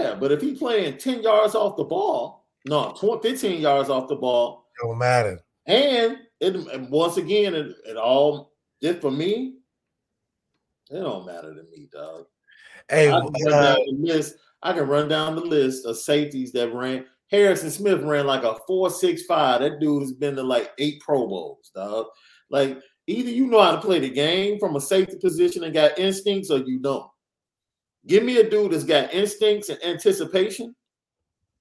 Yeah, but if he playing 10 yards off the ball, no, 20, 15 yards off the ball, it don't matter. And it once again, it, it all did for me, it don't matter to me, dog. Hey, I can, run uh, down the list, I can run down the list of safeties that ran. Harrison Smith ran like a four six five. That dude has been to like eight Pro Bowls, dog. Like either you know how to play the game from a safety position and got instincts, or you don't. Give me a dude that's got instincts and anticipation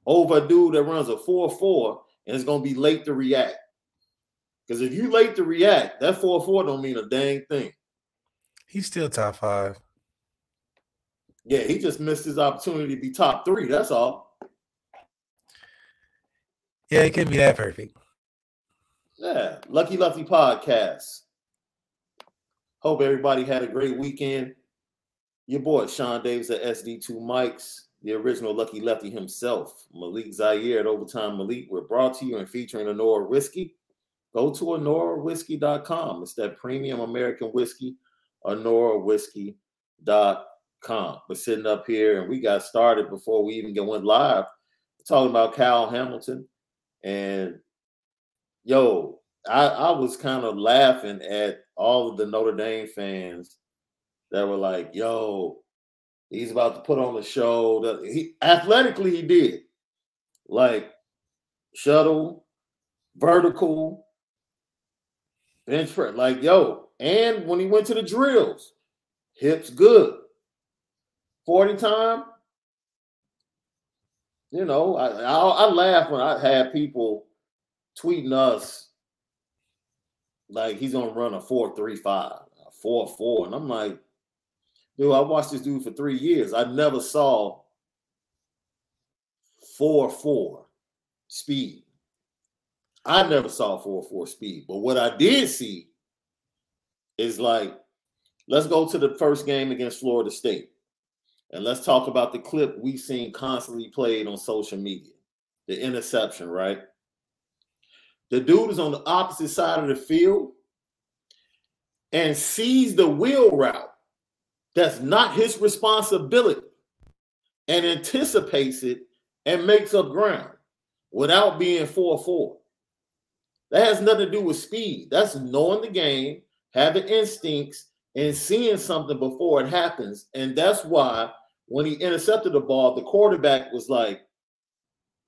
over a dude that runs a 4-4 and is gonna be late to react. Because if you late to react, that 4-4 don't mean a dang thing. he's still top five. Yeah, he just missed his opportunity to be top three. That's all. Yeah, he couldn't be that perfect. Yeah. Lucky Lefty Podcast. Hope everybody had a great weekend. Your boy Sean Davis at SD2 Mics, the original Lucky Lefty himself, Malik Zaire at Overtime Malik. We're brought to you and featuring Honora Whiskey. Go to honorawhiskey.com. It's that premium American whiskey, honorawhiskey.com. We're sitting up here and we got started before we even went live talking about Cal Hamilton. And yo, I, I was kind of laughing at all of the Notre Dame fans that were like, yo, he's about to put on the show. He athletically he did. Like shuttle, vertical, bench press. Like, yo, and when he went to the drills, hips good. 40 time. You know, I, I I laugh when I have people tweeting us like he's gonna run a 435, a 4-4. And I'm like, dude, I watched this dude for three years. I never saw 4-4 speed. I never saw 4-4 speed. But what I did see is like, let's go to the first game against Florida State. And let's talk about the clip we've seen constantly played on social media. The interception, right? The dude is on the opposite side of the field and sees the wheel route that's not his responsibility and anticipates it and makes up ground without being 4 4. That has nothing to do with speed. That's knowing the game, having instincts, and seeing something before it happens. And that's why when he intercepted the ball, the quarterback was like,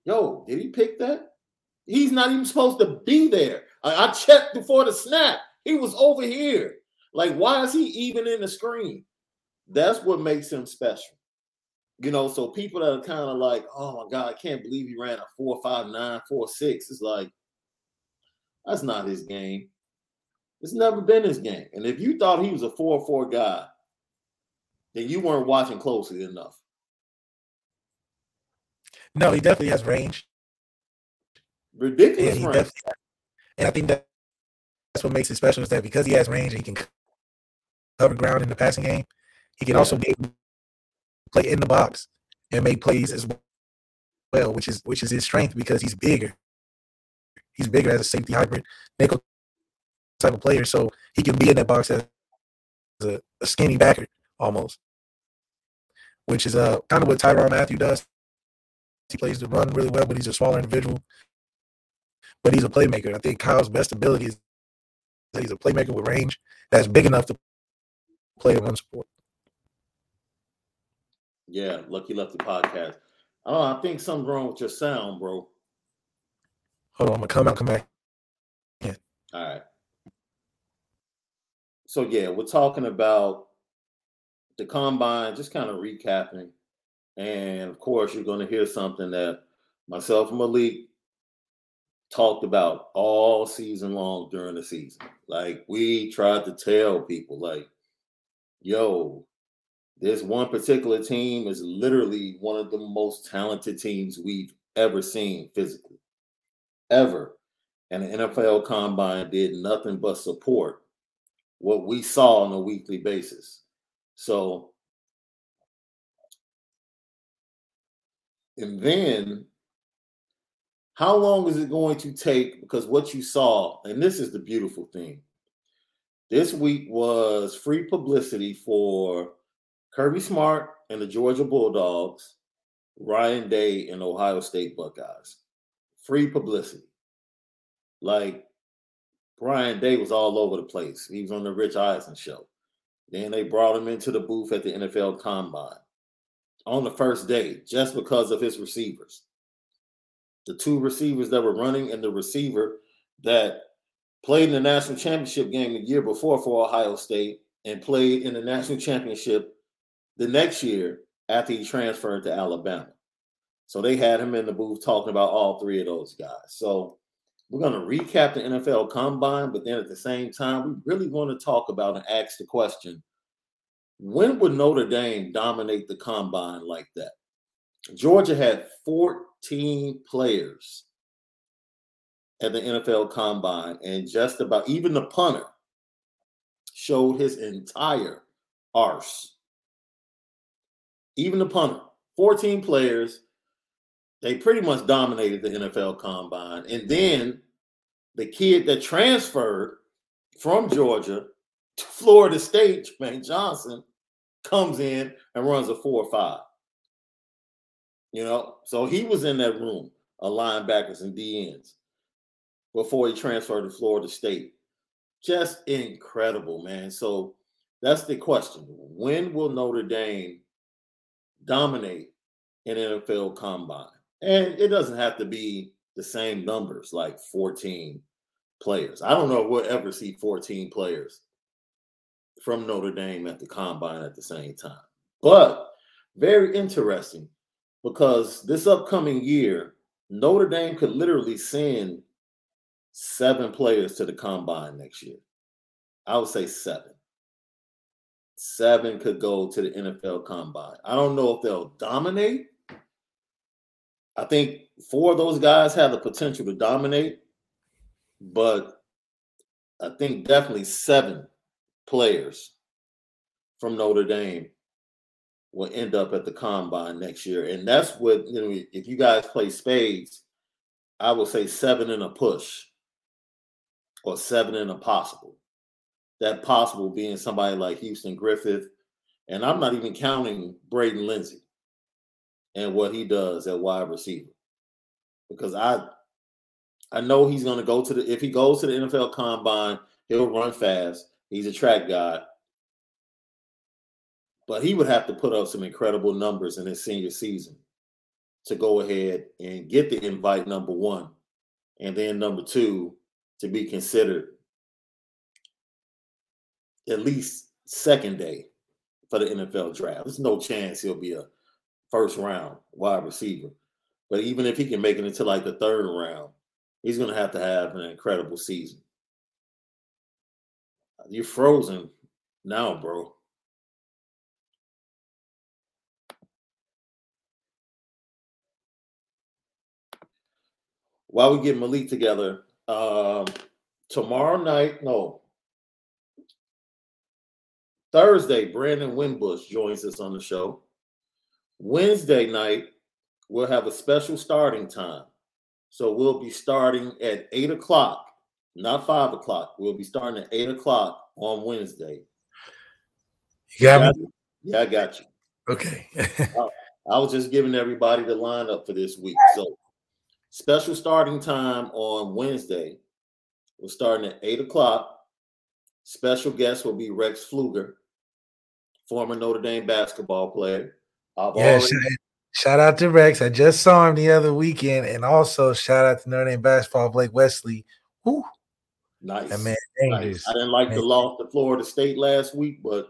Yo, did he pick that? He's not even supposed to be there. I, I checked before the snap. He was over here. Like, why is he even in the screen? That's what makes him special. You know, so people that are kind of like, oh my God, I can't believe he ran a 4.59, 4.6. It's like, that's not his game. It's never been his game. And if you thought he was a 4-4 guy, then you weren't watching closely enough. No, he definitely has range. Ridiculous And, range. and I think that that's what makes it special is that because he has range he can cover ground in the passing game, he can also be play in the box and make plays as well, which is which is his strength because he's bigger. He's bigger as a safety hybrid nickel type of player, so he can be in that box as a, a skinny backer almost, which is uh kind of what Tyrann Mathieu does. He plays the run really well, but he's a smaller individual. But he's a playmaker. I think Kyle's best ability is that he's a playmaker with range that's big enough to play a run support. Yeah, Lucky Lefty podcast. Oh, I think something's wrong with your sound, bro. Hold on, I'm gonna come out, come back. All right. So yeah, we're talking about the combine, just kind of recapping. And of course, you're going to hear something that myself and Malik talked about all season long during the season. Like we tried to tell people, like, yo, this one particular team is literally one of the most talented teams we've ever seen physically, ever. And the NFL combine did nothing but support what we saw on a weekly basis. So, and then how long is it going to take? Because what you saw, and this is the beautiful thing, this week was free publicity for Kirby Smart and the Georgia Bulldogs Ryan Day and Ohio State Buckeyes. Free publicity. Like Ryan Day was all over the place. He was on the Rich Eisen show. Then they brought him into the booth at the NFL Combine on the first day just because of his receivers. The two receivers that were running and the receiver that played in the national championship game the year before for Ohio State and played in the national championship the next year after he transferred to Alabama. So they had him in the booth talking about all three of those guys. So we're going to recap the NFL combine, but then at the same time, we really want to talk about and ask the question when would Notre Dame dominate the combine like that? Georgia had 14 players at the NFL combine, and just about even the punter showed his entire arse. Even the punter, 14 players, they pretty much dominated the NFL combine. And then the kid that transferred from Georgia to Florida State, Jermaine Johnson, comes in and runs a four or five. You know, so he was in that room of linebackers and DNs before he transferred to Florida State. Just incredible, man. So that's the question. When will Notre Dame dominate an NFL combine? And it doesn't have to be the same numbers like 14 players. I don't know if we'll ever see 14 players from Notre Dame at the combine at the same time. But very interesting because this upcoming year, Notre Dame could literally send seven players to the combine next year. I would say seven. Seven could go to the NFL combine. I don't know if they'll dominate. I think four of those guys have the potential to dominate, but I think definitely seven players from Notre Dame will end up at the combine next year. And that's what, you know, if you guys play spades, I would say seven in a push or seven in a possible. That possible being somebody like Houston Griffith. And I'm not even counting Braden Lenzy and what he does at wide receiver. Because I I know he's gonna go to the if he goes to the NFL combine, he'll run fast. He's a track guy. But he would have to put up some incredible numbers in his senior season to go ahead and get the invite number one. And then number two, to be considered at least second day for the NFL draft. There's no chance he'll be a first round wide receiver. But even if he can make it into like the third round, he's going to have to have an incredible season. You're frozen now, bro. While we get Malik together, um, tomorrow night, no, Thursday, Brandon Wimbush joins us on the show. Wednesday night, we'll have a special starting time. So we'll be starting at eight o'clock, not five o'clock. We'll be starting at eight o'clock on Wednesday. You got me? Yeah, I got you. Okay. I, I was just giving everybody the lineup for this week. So special starting time on Wednesday. We're starting at eight o'clock. Special guest will be Rex Pflueger, former Notre Dame basketball player. I've yeah, already- shout, shout out to Rex. I just saw him the other weekend, and also shout out to Notre Dame basketball Blake Wesley. Woo. Nice. That man, nice. I didn't like man. the loss to Florida State last week, but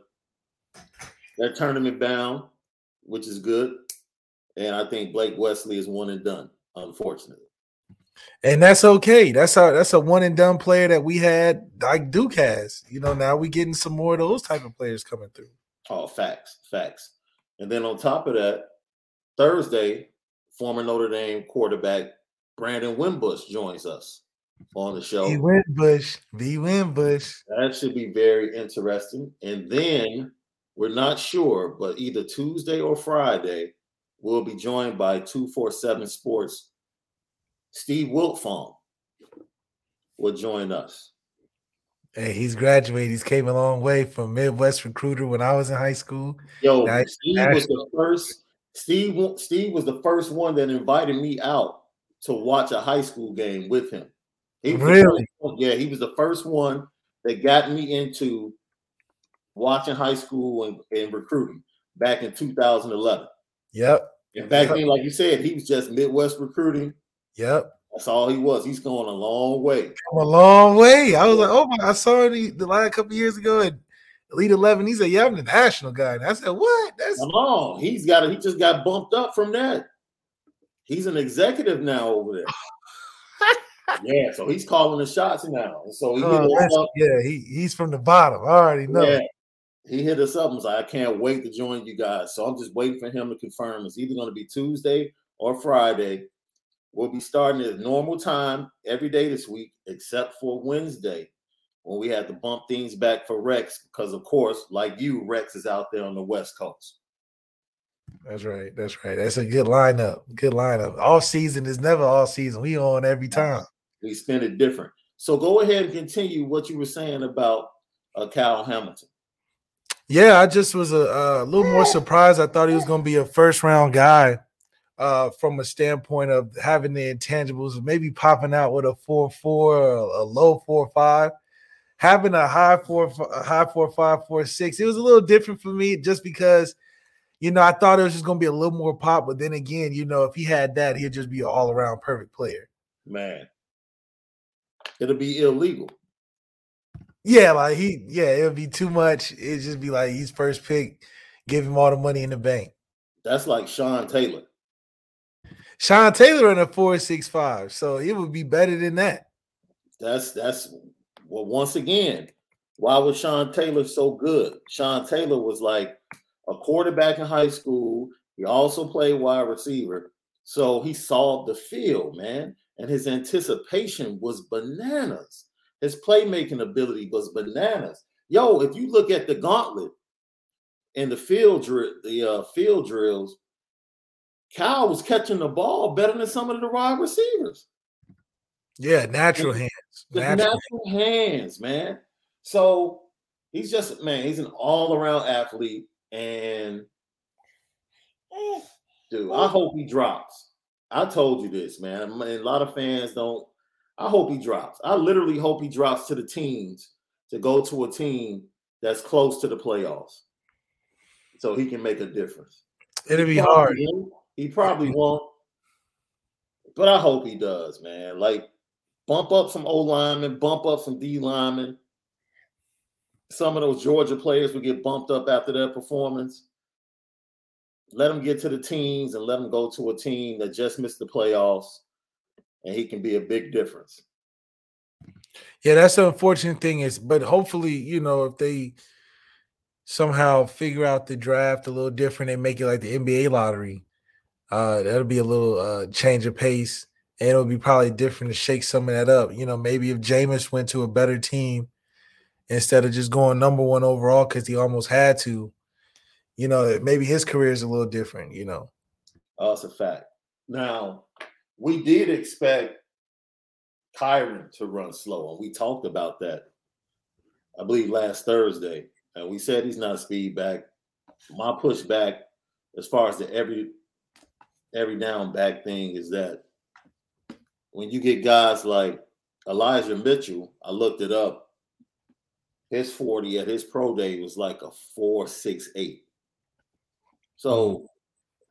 that tournament bound, which is good. And I think Blake Wesley is one and done, unfortunately. And that's okay. That's our that's a one and done player that we had like Duke has. You know, now we getting some more of those type of players coming through. Oh, facts, facts. And then on top of that, Thursday, former Notre Dame quarterback Brandon Wimbush joins us on the show. B Wimbush, B Wimbush. That should be very interesting. And then we're not sure, but either Tuesday or Friday, we'll be joined by 247 Sports. Steve Wiltfong will join us. Hey, he's graduated. He's came a long way from Midwest recruiter when I was in high school. Yo, now, Steve was the first Steve Steve was the first one that invited me out to watch a high school game with him. He really? yeah, he was the first one that got me into watching high school and, and recruiting back in 2011. Yep. And back then, like you said, he was just Midwest recruiting. Yep. That's all he was. He's going a long way. Come a long way. I was like, oh my! I saw him the last couple years ago at Elite Eleven. He said, "Yeah, I'm the national guy." And I said, "What? That's no. He's got. It. He just got bumped up from that. He's an executive now over there. yeah, so he's calling the shots now. So he oh, yeah, he, he's from the bottom. I already know. Yeah, he hit us up and was like, I can't wait to join you guys. So I'm just waiting for him to confirm. It's either going to be Tuesday or Friday. We'll be starting at normal time every day this week, except for Wednesday when we had to bump things back for Rex because, of course, like you, Rex is out there on the West Coast. That's right. That's right. That's a good lineup. Good lineup. All season is never all season. We on every time. We spend it different. So go ahead and continue what you were saying about uh, Kyle Hamilton. Yeah, I just was a, a little more surprised. I thought he was going to be a first round guy uh, from a standpoint of having the intangibles, maybe popping out with a four four, a low four five, having a high four, a high four five, four six. It was a little different for me just because, you know, I thought it was just going to be a little more pop. But then again, you know, if he had that, he'd just be an all around perfect player. Man, it'll be illegal. Yeah, like he, yeah, it'll be too much. It'd just be like he's first pick, give him all the money in the bank. That's like Sean Taylor. Sean Taylor in a four six five, so it would be better than that. That's that's well. Once again, why was Sean Taylor so good? Sean Taylor was like a quarterback in high school. He also played wide receiver, so he saw the field, man, and his anticipation was bananas. His playmaking ability was bananas. Yo, if you look at the gauntlet and the field drill, the uh, field drills, Kyle was catching the ball better than some of the wide receivers. Yeah, natural hands. Natural, natural hands, man. So he's just man, he's an all-around athlete. And eh, dude, I hope he drops. I told you this, man. I mean, a lot of fans don't I hope he drops. I literally hope he drops to the teams to go to a team that's close to the playoffs so he can make a difference. It'll be hard. He probably won't. But I hope he does, man. Like bump up some O linemen, bump up some D linemen. Some of those Georgia players will get bumped up after their performance. Let them get to the teams and let them go to a team that just missed the playoffs and he can be a big difference. Yeah, that's the unfortunate thing is, but hopefully, you know, if they somehow figure out the draft a little different and make it like the NBA lottery, uh, that'll be a little uh, change of pace, and it'll be probably different to shake some of that up. You know, maybe if Jameis went to a better team instead of just going number one overall because he almost had to, you know, maybe his career is a little different. You know, oh, it's a fact. Now, we did expect Kyren to run slow, and we talked about that, I believe, last Thursday. And we said he's not speed back. My pushback, as far as the every every down back thing, is that when you get guys like Elijah Mitchell, I looked it up. His 40 at his pro day was like a 468. So oh.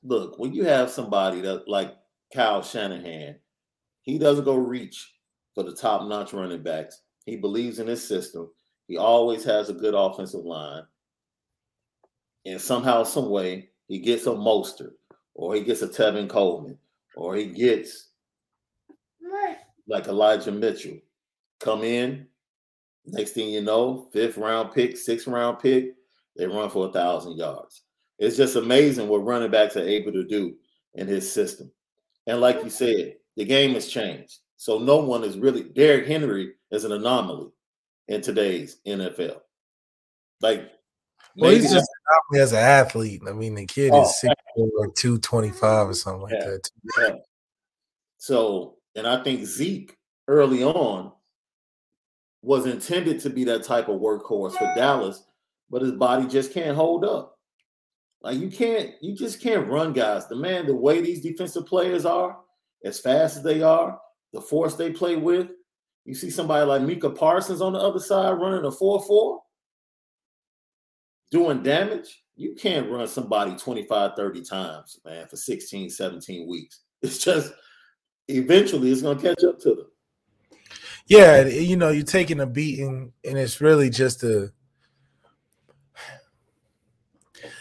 look, when you have somebody that like Kyle Shanahan, he doesn't go reach for the top notch running backs. He believes in his system. He always has a good offensive line. And somehow, some way, he gets a Mostert, or he gets a Tevin Coleman, or he gets like Elijah Mitchell. Come in, next thing you know, fifth round pick, sixth round pick, they run for a thousand yards. It's just amazing what running backs are able to do in his system. And like you said, the game has changed. So no one is really Derrick Henry is an anomaly in today's NFL. Like well, he's just as an athlete. I mean, the kid oh, is six or two twenty five or something yeah, like that. Yeah. So, and I think Zeke early on was intended to be that type of workhorse for Dallas, but his body just can't hold up. Like you can't, you just can't run guys. The man, the way these defensive players are, as fast as they are, the force they play with. You see somebody like Micah Parsons on the other side running a 4-4, doing damage. You can't run somebody 25, 30 times, man, for 16, 17 weeks. It's just eventually it's gonna catch up to them. Yeah, you know, you're taking a beating, and it's really just a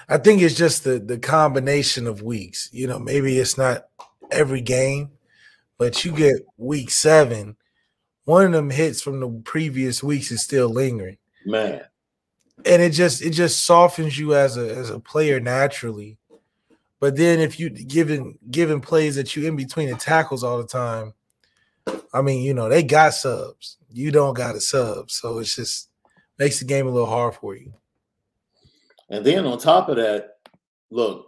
I think it's just the the combination of weeks. You know, maybe it's not every game, but you get week seven, one of them hits from the previous weeks is still lingering. Man. And it just it just softens you as a as a player naturally. But then if you given given plays that you in between the tackles all the time, I mean, you know, they got subs. You don't got a sub. So it's just makes the game a little hard for you. And then on top of that, look,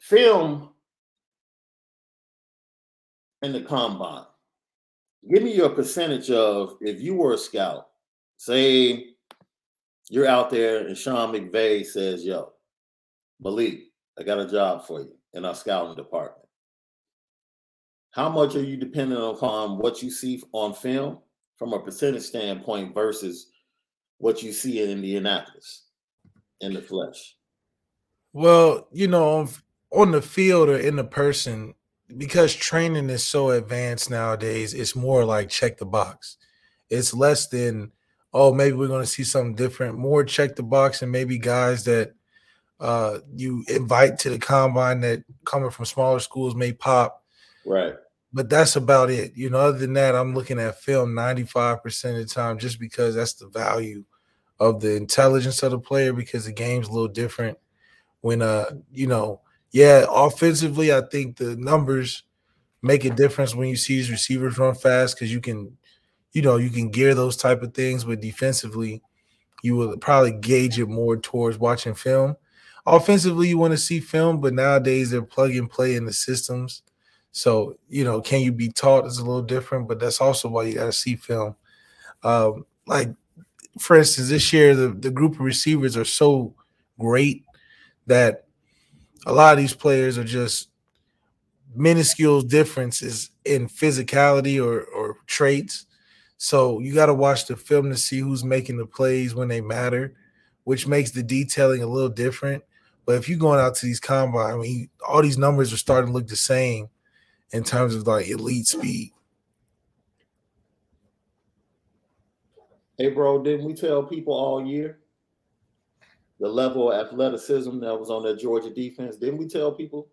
film in the combine. Give me your percentage of if you were a scout, say you're out there and Sean McVay says, Yo, Malik, I got a job for you in our scouting department. How much are you dependent upon what you see on film from a percentage standpoint versus what you see in Indianapolis in the flesh? Well, you know, on, on the field or in the person, because training is so advanced nowadays, it's more like check the box. It's less than, oh, maybe we're going to see something different. More check the box, and maybe guys that uh, you invite to the combine that coming from smaller schools may pop. Right. But that's about it. You know, other than that, I'm looking at film 95% of the time just because that's the value of the intelligence of the player because the game's a little different. When uh, you know, yeah, offensively, I think the numbers make a difference when you see these receivers run fast because you can, you know, you can gear those type of things. But defensively, you will probably gauge it more towards watching film. Offensively, you want to see film, but nowadays they're plug and play in the systems. So, you know, can you be taught is a little different, but that's also why you got to see film. Um, like for instance, this year the, the group of receivers are so great that a lot of these players are just minuscule differences in physicality or, or traits. So you got to watch the film to see who's making the plays when they matter, which makes the detailing a little different. But if you're going out to these combine, I mean, all these numbers are starting to look the same in terms of like elite speed. Hey, bro, didn't we tell people all year the level of athleticism that was on that Georgia defense? Didn't we tell people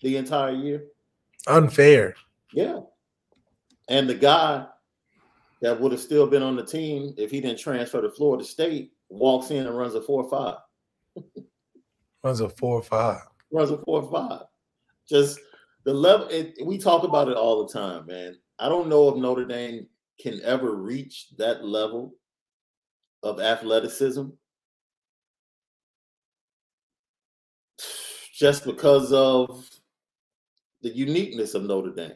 the entire year? Unfair. Yeah. And the guy that would have still been on the team if he didn't transfer to Florida State walks in and runs a four five. runs a four five. Runs a four five. Just the level. It, we talk about it all the time, man. I don't know if Notre Dame can ever reach that level of athleticism just because of the uniqueness of Notre Dame.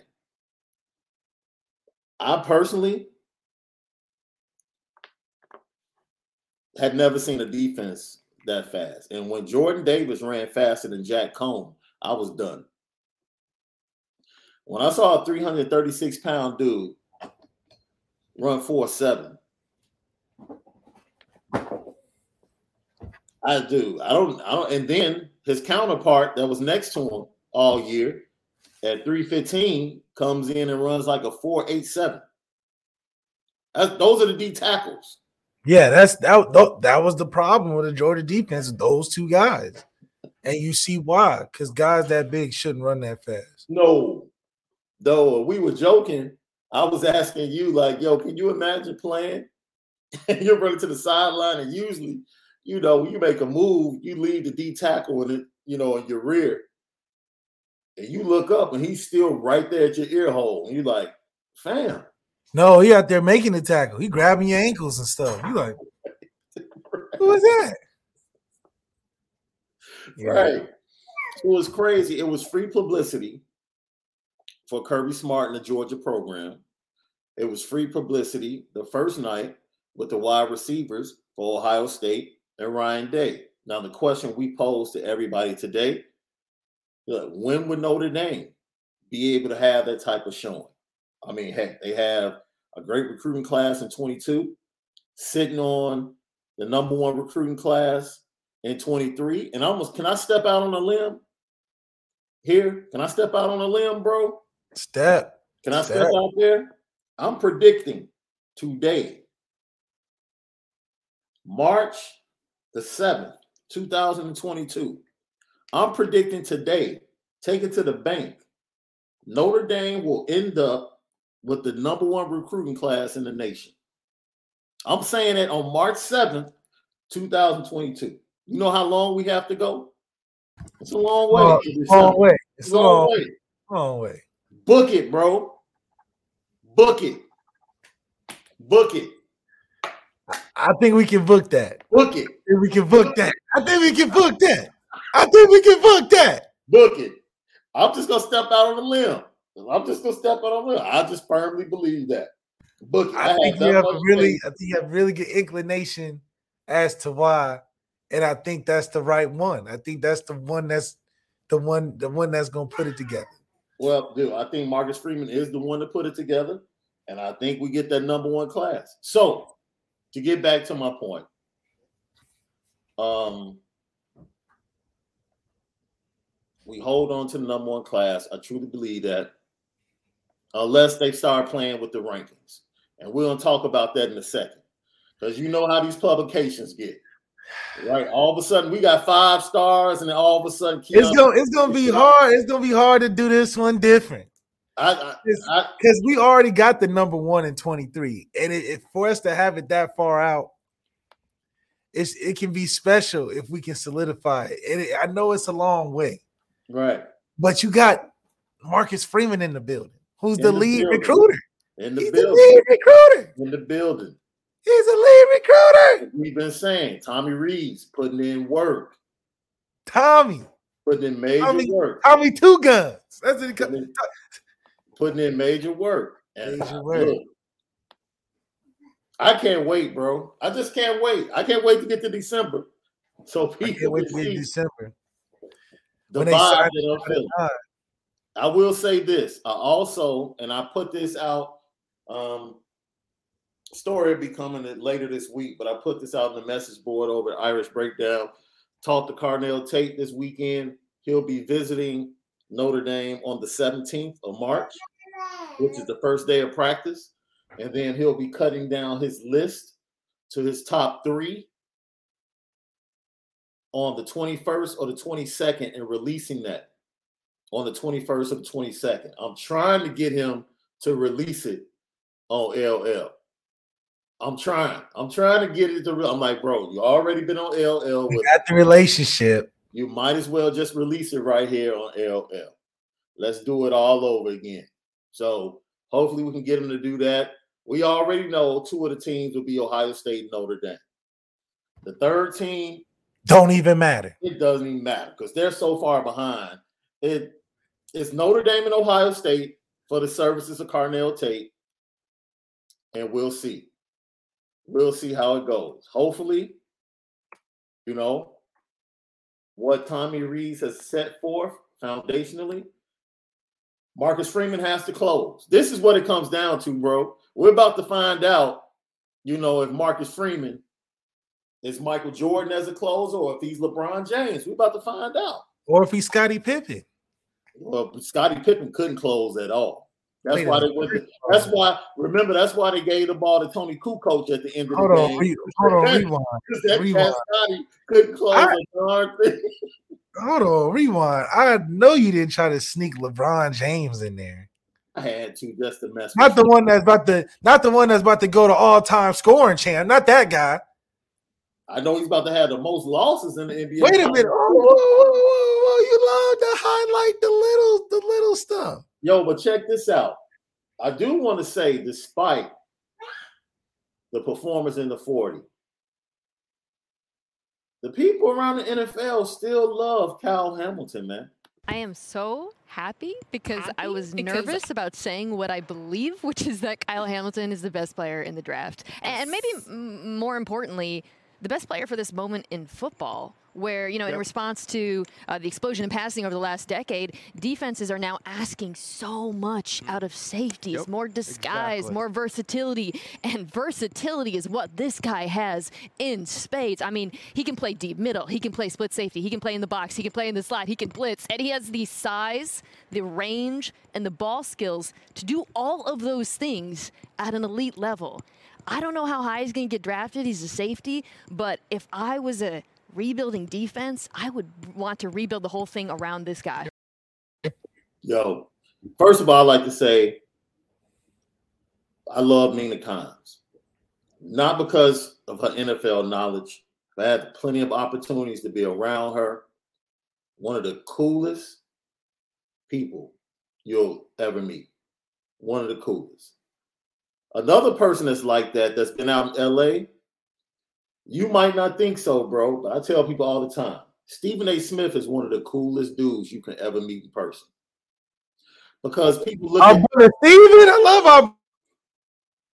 I personally had never seen a defense that fast. And when Jordan Davis ran faster than Jack Coan, I was done. When I saw a 336 pound dude run 4 7, I do. I don't. I don't. And then his counterpart that was next to him all year at 315 comes in and runs like a 487. those are the D tackles. Yeah, that's that. That was the problem with the Georgia defense. Those two guys, and you see why? Because guys that big shouldn't run that fast. No, though we were joking. I was asking you, like, yo, can you imagine playing? You're running to the sideline, and usually you know, you make a move, you leave the D tackle in it, you know, in your rear. And you look up and he's still right there at your ear hole. And you're like, fam. No, he out there making the tackle. He grabbing your ankles and stuff. You like, who is that? Right. It was crazy. It was free publicity for Kirby Smart and the Georgia program. It was free publicity the first night with the wide receivers for Ohio State and Ryan Day. Now, the question we pose to everybody today look, when would Notre Dame be able to have that type of showing? I mean, heck, they have a great recruiting class in 22, sitting on the number one recruiting class in 23. And almost, can I step out on a limb here? Can I step out on a limb, bro? Step. Can I step, step out there? I'm predicting today, March the 7th, 2022. I'm predicting today, take it to the bank. Notre Dame will end up with the number one recruiting class in the nation. I'm saying it on March 7th, 2022. You know how long we have to go? It's a long way. Uh, long way. It's a long, long way. Long way. Book it, bro. Book it. Book it. I think we can book that. Book it. we can book that. I think we can book that. I think we can book that. Book it. I'm just gonna step out on a limb. I'm just gonna step out on limb. I just firmly believe that. But. I, I think you have a really, I think you have really good inclination as to why, and I think that's the right one. I think that's the one that's the one, the one that's gonna put it together. Well, dude, I think Marcus Freeman is the one to put it together, and I think we get that number one class. So, to get back to my point, um, we hold on to the number one class. I truly believe that, unless they start playing with the rankings, and we're gonna talk about that in a second, because you know how these publications get. Right. All of a sudden, we got five stars, and then all of a sudden, Keanu, it's gonna it's gonna be hard. It's gonna be hard to do this one different. Because we already got the number one in 23, and it, it, for us to have it that far out, it's it can be special if we can solidify it. And it, I know it's a long way, right? But you got Marcus Freeman in the building, who's the, the, lead building. recruiter. In the He's building, the lead recruiter in the building. He's a lead recruiter. We've been saying Tommy Rees putting in work. Tommy putting in major Tommy, work. Tommy two guns. That's it. Putting in, putting in major work. And major work. Look, I can't wait, bro. I just can't wait. I can't wait to get to December. So people I can't wait to get December. The when vibe that I'm feeling. I will say this. I also, and I put this out. Um, story will be coming later this week, but I put this out in the message board over at Irish Breakdown. Talked to Carnell Tate this weekend. He'll be visiting Notre Dame on the 17th of March, which is the first day of practice. And then he'll be cutting down his list to his top three on the 21st or the 22nd and releasing that on the 21st or the 22nd. I'm trying to get him to release it on LL. I'm trying. I'm trying to get it to. Real. I'm like, bro, you already been on LL. With got the relationship. You might as well just release it right here on LL. Let's do it all over again. So hopefully we can get him to do that. We already know two of the teams will be Ohio State and Notre Dame. The third team don't even matter. It doesn't even matter because they're so far behind. It it's Notre Dame and Ohio State for the services of Carnell Tate, and we'll see. We'll see how it goes. Hopefully, you know, what Tommy Rees has set forth foundationally, Marcus Freeman has to close. This is what it comes down to, bro. We're about to find out, you know, if Marcus Freeman is Michael Jordan as a closer or if he's LeBron James. We're about to find out. Or if he's Scottie Pippen. Well, Scottie Pippen couldn't close at all. That's Wait why they went. To, that's why. Remember, that's why they gave the ball to Toni Kukoc at the end of hold the on, game. Re, hold on, rewind. That rewind. couldn't close I, a darn thing. Hold on, rewind. I know you didn't try to sneak LeBron James in there. I had to just to mess. Not the you. one that's about to. Not the one that's about to go to all time scoring champ. Not that guy. I know he's about to have the most losses in the NBA. Wait a minute. Oh, you to highlight the little, the little stuff. Yo, but check this out. I do want to say, despite the performance in the 40, the people around the NFL still love Kyle Hamilton, man. I am so happy because happy? I was because nervous about saying what I believe, which is that Kyle Hamilton is the best player in the draft. Yes. And maybe m- more importantly, the best player for this moment in football where, you know, yep. in response to uh, the explosion in passing over the last decade, defenses are now asking so much out of safeties, yep. more disguise, exactly. more versatility. And versatility is what this guy has in spades. I mean, he can play deep middle, he can play split safety, he can play in the box, he can play in the slot, he can blitz, and he has the size, the range, and the ball skills to do all of those things at an elite level. I don't know how high he's going to get drafted. He's a safety, but if I was a rebuilding defense, I would want to rebuild the whole thing around this guy. Yo, first of all, I'd like to say I love Mina Kimes. Not because of her NFL knowledge. I had plenty of opportunities to be around her. One of the coolest people you'll ever meet. One of the coolest. Another person that's like that, that's been out in LA, you might not think so, bro, but I tell people all the time Stephen A. Smith is one of the coolest dudes you can ever meet in person. Because people look at Stephen, I love him.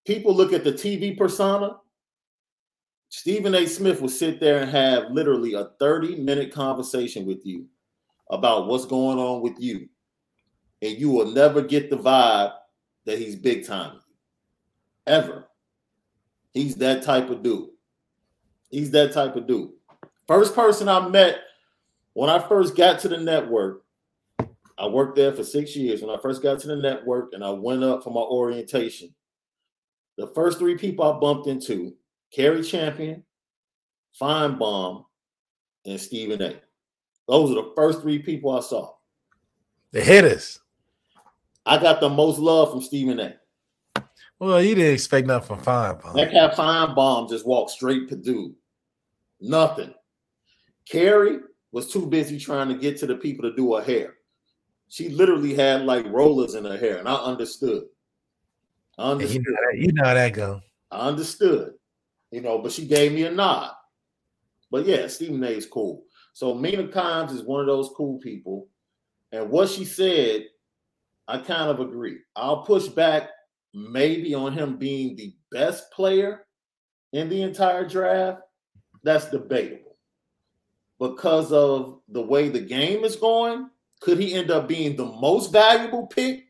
People look at the TV persona. Stephen A. Smith will sit there and have literally a 30 minute conversation with you about what's going on with you. And you will never get the vibe that he's big time. Ever. He's that type of dude. He's that type of dude. First person I met when I first got to the network, I worked there for six years. When I first got to the network and I went up for my orientation, the first three people I bumped into, Cari Champion, Finebaum, and Stephen A. Those are the first three people I saw. The hitters. I got the most love from Stephen A. Well, you didn't expect nothing from Finebaum. That cat Finebaum just walked straight to dude. Nothing. Cari was too busy trying to get to the people to do her hair. She literally had like rollers in her hair, and I understood. I understood. You know, that, you know how that go. I understood. You know, but she gave me a nod. But yeah, Stephen A is cool. So Mina Kimes is one of those cool people. And what she said, I kind of agree. I'll push back maybe on him being the best player in the entire draft, that's debatable. Because of the way the game is going, could he end up being the most valuable pick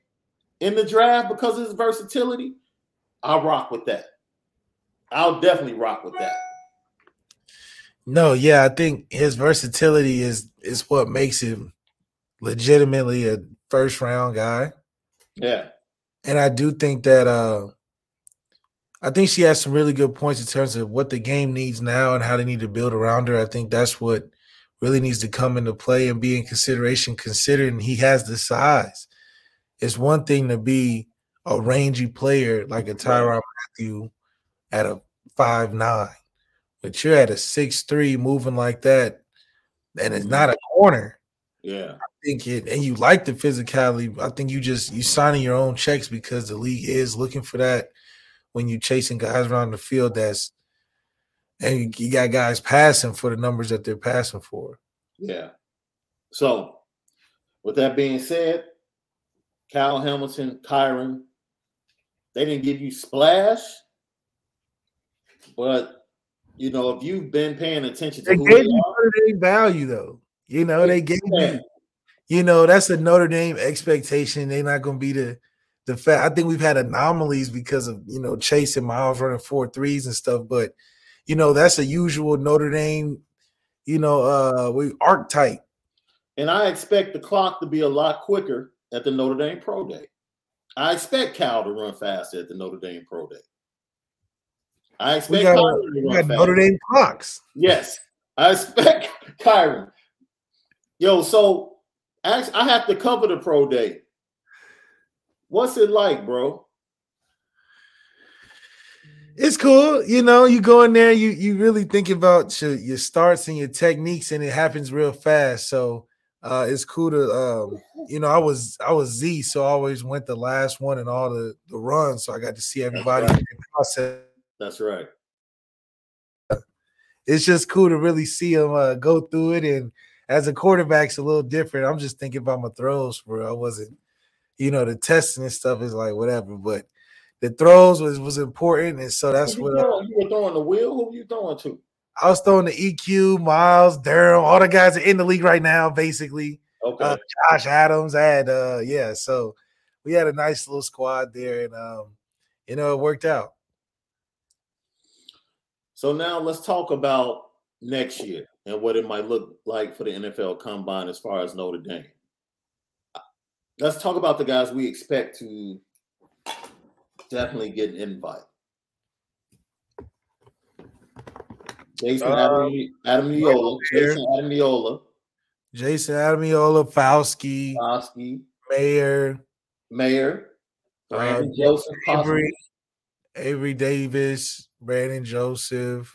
in the draft because of his versatility? I'll rock with that. I'll definitely rock with that. No, yeah, I think his versatility is is what makes him legitimately a first round guy. Yeah and I do think that uh I think she has some really good points in terms of what the game needs now and how they need to build around her. I think that's what really needs to come into play and be in consideration, considering he has the size. It's one thing to be a rangy player like a Tyrann Mathieu at a five nine, but you're at a six three moving like that, and it's not a corner. Yeah. I think it, and you like the physicality. I think you just you signing your own checks because the league is looking for that when you're chasing guys around the field. That's and you got guys passing for the numbers that they're passing for. Yeah. So, with that being said, Kyle Hamilton, Kyren, they didn't give you splash, but you know if you've been paying attention to they gave you value though. You know, they gave you, you know, that's a Notre Dame expectation. They're not going to be the the fact. I think we've had anomalies because of you know Chase and Miles running four threes and stuff, but you know that's a usual Notre Dame, you know, uh, we archetype. And I expect the clock to be a lot quicker at the Notre Dame Pro Day. I expect Cal to run faster at the Notre Dame Pro Day. I expect got, got Notre Dame clocks. Yes, I expect Kyren Yo, so actually, I have to cover the pro day. What's it like, bro? It's cool, you know. You go in there, you you really think about your, your starts and your techniques, and it happens real fast. So uh, it's cool to, um, you know. I was I was Z, so I always went the last one and all the the runs, so I got to see everybody That's right. process. That's right. It's just cool to really see them uh, go through it and as a quarterback's a little different. I'm just thinking about my throws, bro. I wasn't, you know, the testing and stuff is like whatever, but the throws was was important, and so that's you what I, you were throwing the wheel. Who were you throwing to? I was throwing the EQ, Miles, Durham, all the guys are in the league right now, basically. Okay. Uh, Josh Adams. I had uh yeah, so we had a nice little squad there, and um, you know, it worked out. So now let's talk about next year and what it might look like for the NFL combine as far as Notre Dame. Let's talk about the guys we expect to definitely get an invite. Jason Adam, Adam Neola, Jason Ademilola, Jason Ademilola, Foskey, Foskey, Mayer, Mayer, Brandon uh, Joseph, Avery, Avery Davis, Brandon Joseph.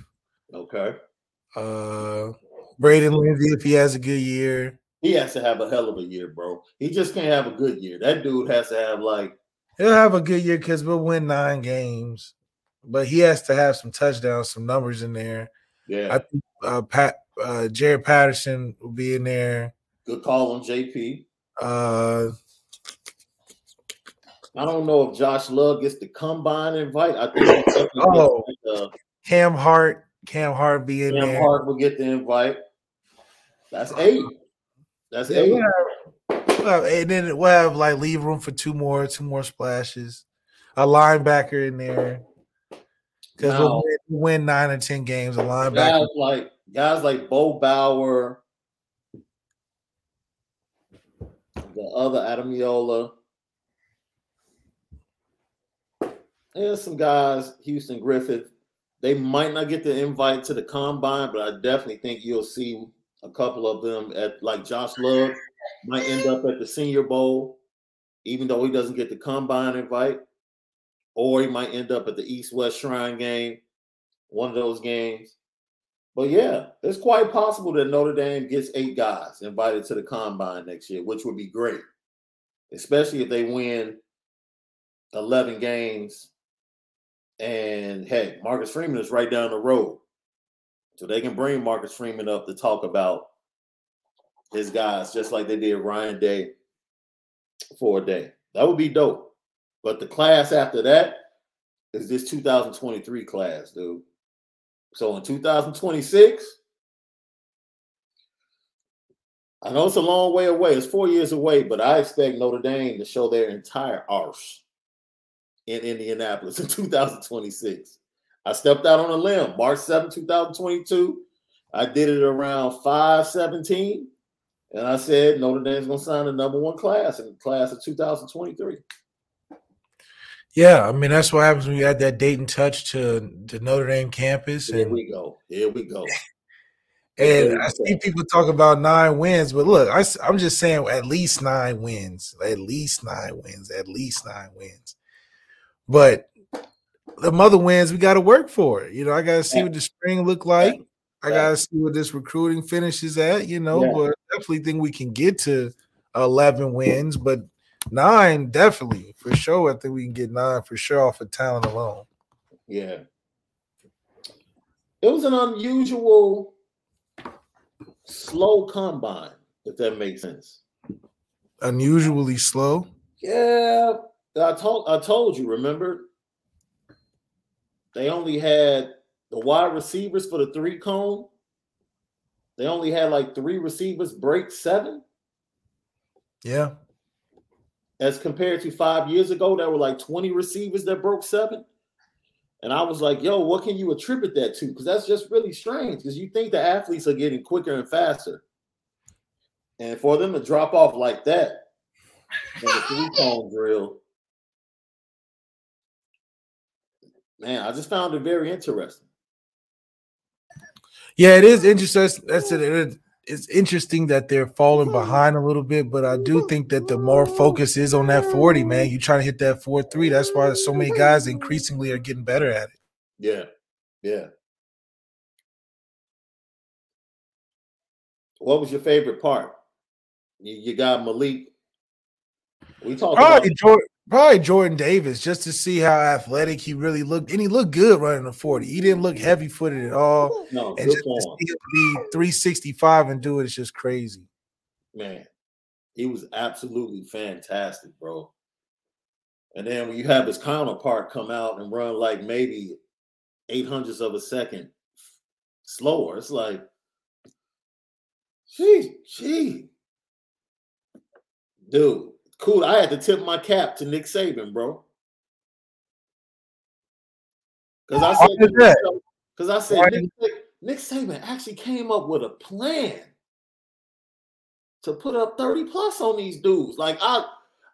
Okay. Uh, Braden Lenzy, if he has a good year, he has to have a hell of a year, bro. He just can't have a good year. That dude has to have like he'll have a good year because we'll win nine games, but he has to have some touchdowns, some numbers in there. Yeah, I think uh, Pat uh, Jarrett Patterson will be in there. Good call on JP. Uh, I don't know if Josh Lugg gets the combine invite. I think oh, uh, Cam Hart, Cam Hart be in Cam there. Hart will get the invite. That's uh, eight. That's yeah, eight. We'll have, we'll have, and then we'll have like leave room for two more, two more splashes. A linebacker in there. Because we'll win, win, nine or ten games. A linebacker. Guys like guys like Bo Bauer, the other Ademilola. There's some guys, Houston Griffith. They might not get the invite to the combine, but I definitely think you'll see a couple of them at like Josh Lugg might end up at the Senior Bowl, even though he doesn't get the combine invite, or he might end up at the East West Shrine game, one of those games. But yeah, it's quite possible that Notre Dame gets eight guys invited to the combine next year, which would be great, especially if they win 11 games. And hey, Marcus Freeman is right down the road. So they can bring Marcus Freeman up to talk about his guys, just like they did Ryan Day for a day. That would be dope. But the class after that is this 2023 class, dude. So in 2026, I know it's a long way away. It's four years away, but I expect Notre Dame to show their entire arse in Indianapolis in 2026. I stepped out on a limb March 7, 2022. I did it around 517. And I said Notre Dame's gonna sign the number one class in the class of 2023. Yeah, I mean that's what happens when you add that Dayton touch to the Notre Dame campus. Here we go. Here we go. And I see people talk about nine wins, but look, I, I'm just saying at least nine wins, at least nine wins, at least nine wins. But the mother wins, we got to work for it. You know, I got to see yeah. what the spring look like. I got to see what this recruiting finishes at. You know, yeah. but definitely think we can get to 11 wins, but nine definitely for sure. I think we can get nine for sure off of talent alone. Yeah, it was an unusual slow combine, if that makes sense. Unusually slow. Yeah, I told I told you. Remember, they only had the wide receivers for the three cone. They only had like three receivers break seven. Yeah. As compared to five years ago, there were like 20 receivers that broke seven. And I was like, yo, what can you attribute that to? Because that's just really strange. Because you think the athletes are getting quicker and faster. And for them to drop off like that in the three cone drill, man, I just found it very interesting. Yeah, it is interesting. That's it. It's interesting that they're falling behind a little bit, but I do think that the more focus is on that 40, man. you're trying to hit that 4 3. That's why so many guys increasingly are getting better at it. Yeah. Yeah. What was your favorite part? You, you got Malik. We talked Probably about Jordan, Probably Jordan Davis, just to see how athletic he really looked, and he looked good running the forty. He didn't look heavy footed at all. No, and just to be three sixty five and do it is just crazy. Man, he was absolutely fantastic, bro. And then when you have his counterpart come out and run like maybe eight hundredths of a second slower. It's like, gee, gee. Dude, cool. I had to tip my cap to Nick Saban, bro. Because I said, because I said Nick, Nick Saban actually came up with a plan to put up 30 plus on these dudes. Like I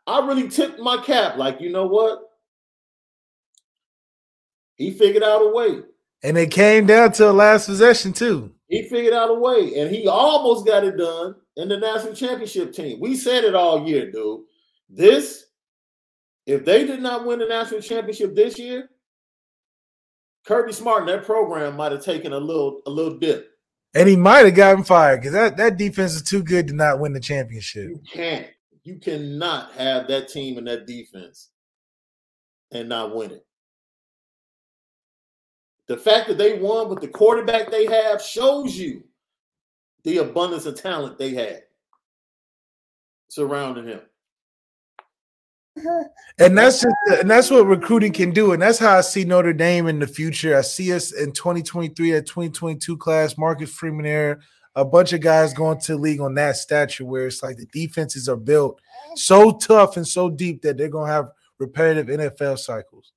I really tipped my cap. Like, you know what? He figured out a way. And it came down to a last possession, too. He figured out a way, and he almost got it done in the national championship team. We said it all year, dude. This, if they did not win the national championship this year, Kirby Smart and that program might have taken a little a little dip. And he might have gotten fired because that, that defense is too good to not win the championship. You can't. You cannot have that team and that defense and not win it. The fact that they won with the quarterback they have shows you the abundance of talent they had surrounding him. And that's just and that's what recruiting can do. And that's how I see Notre Dame in the future. I see us in 2023 at 2022 class, Marcus Freeman era, a bunch of guys going to the league on that stature where it's like the defenses are built so tough and so deep that they're gonna have repetitive NFL cycles.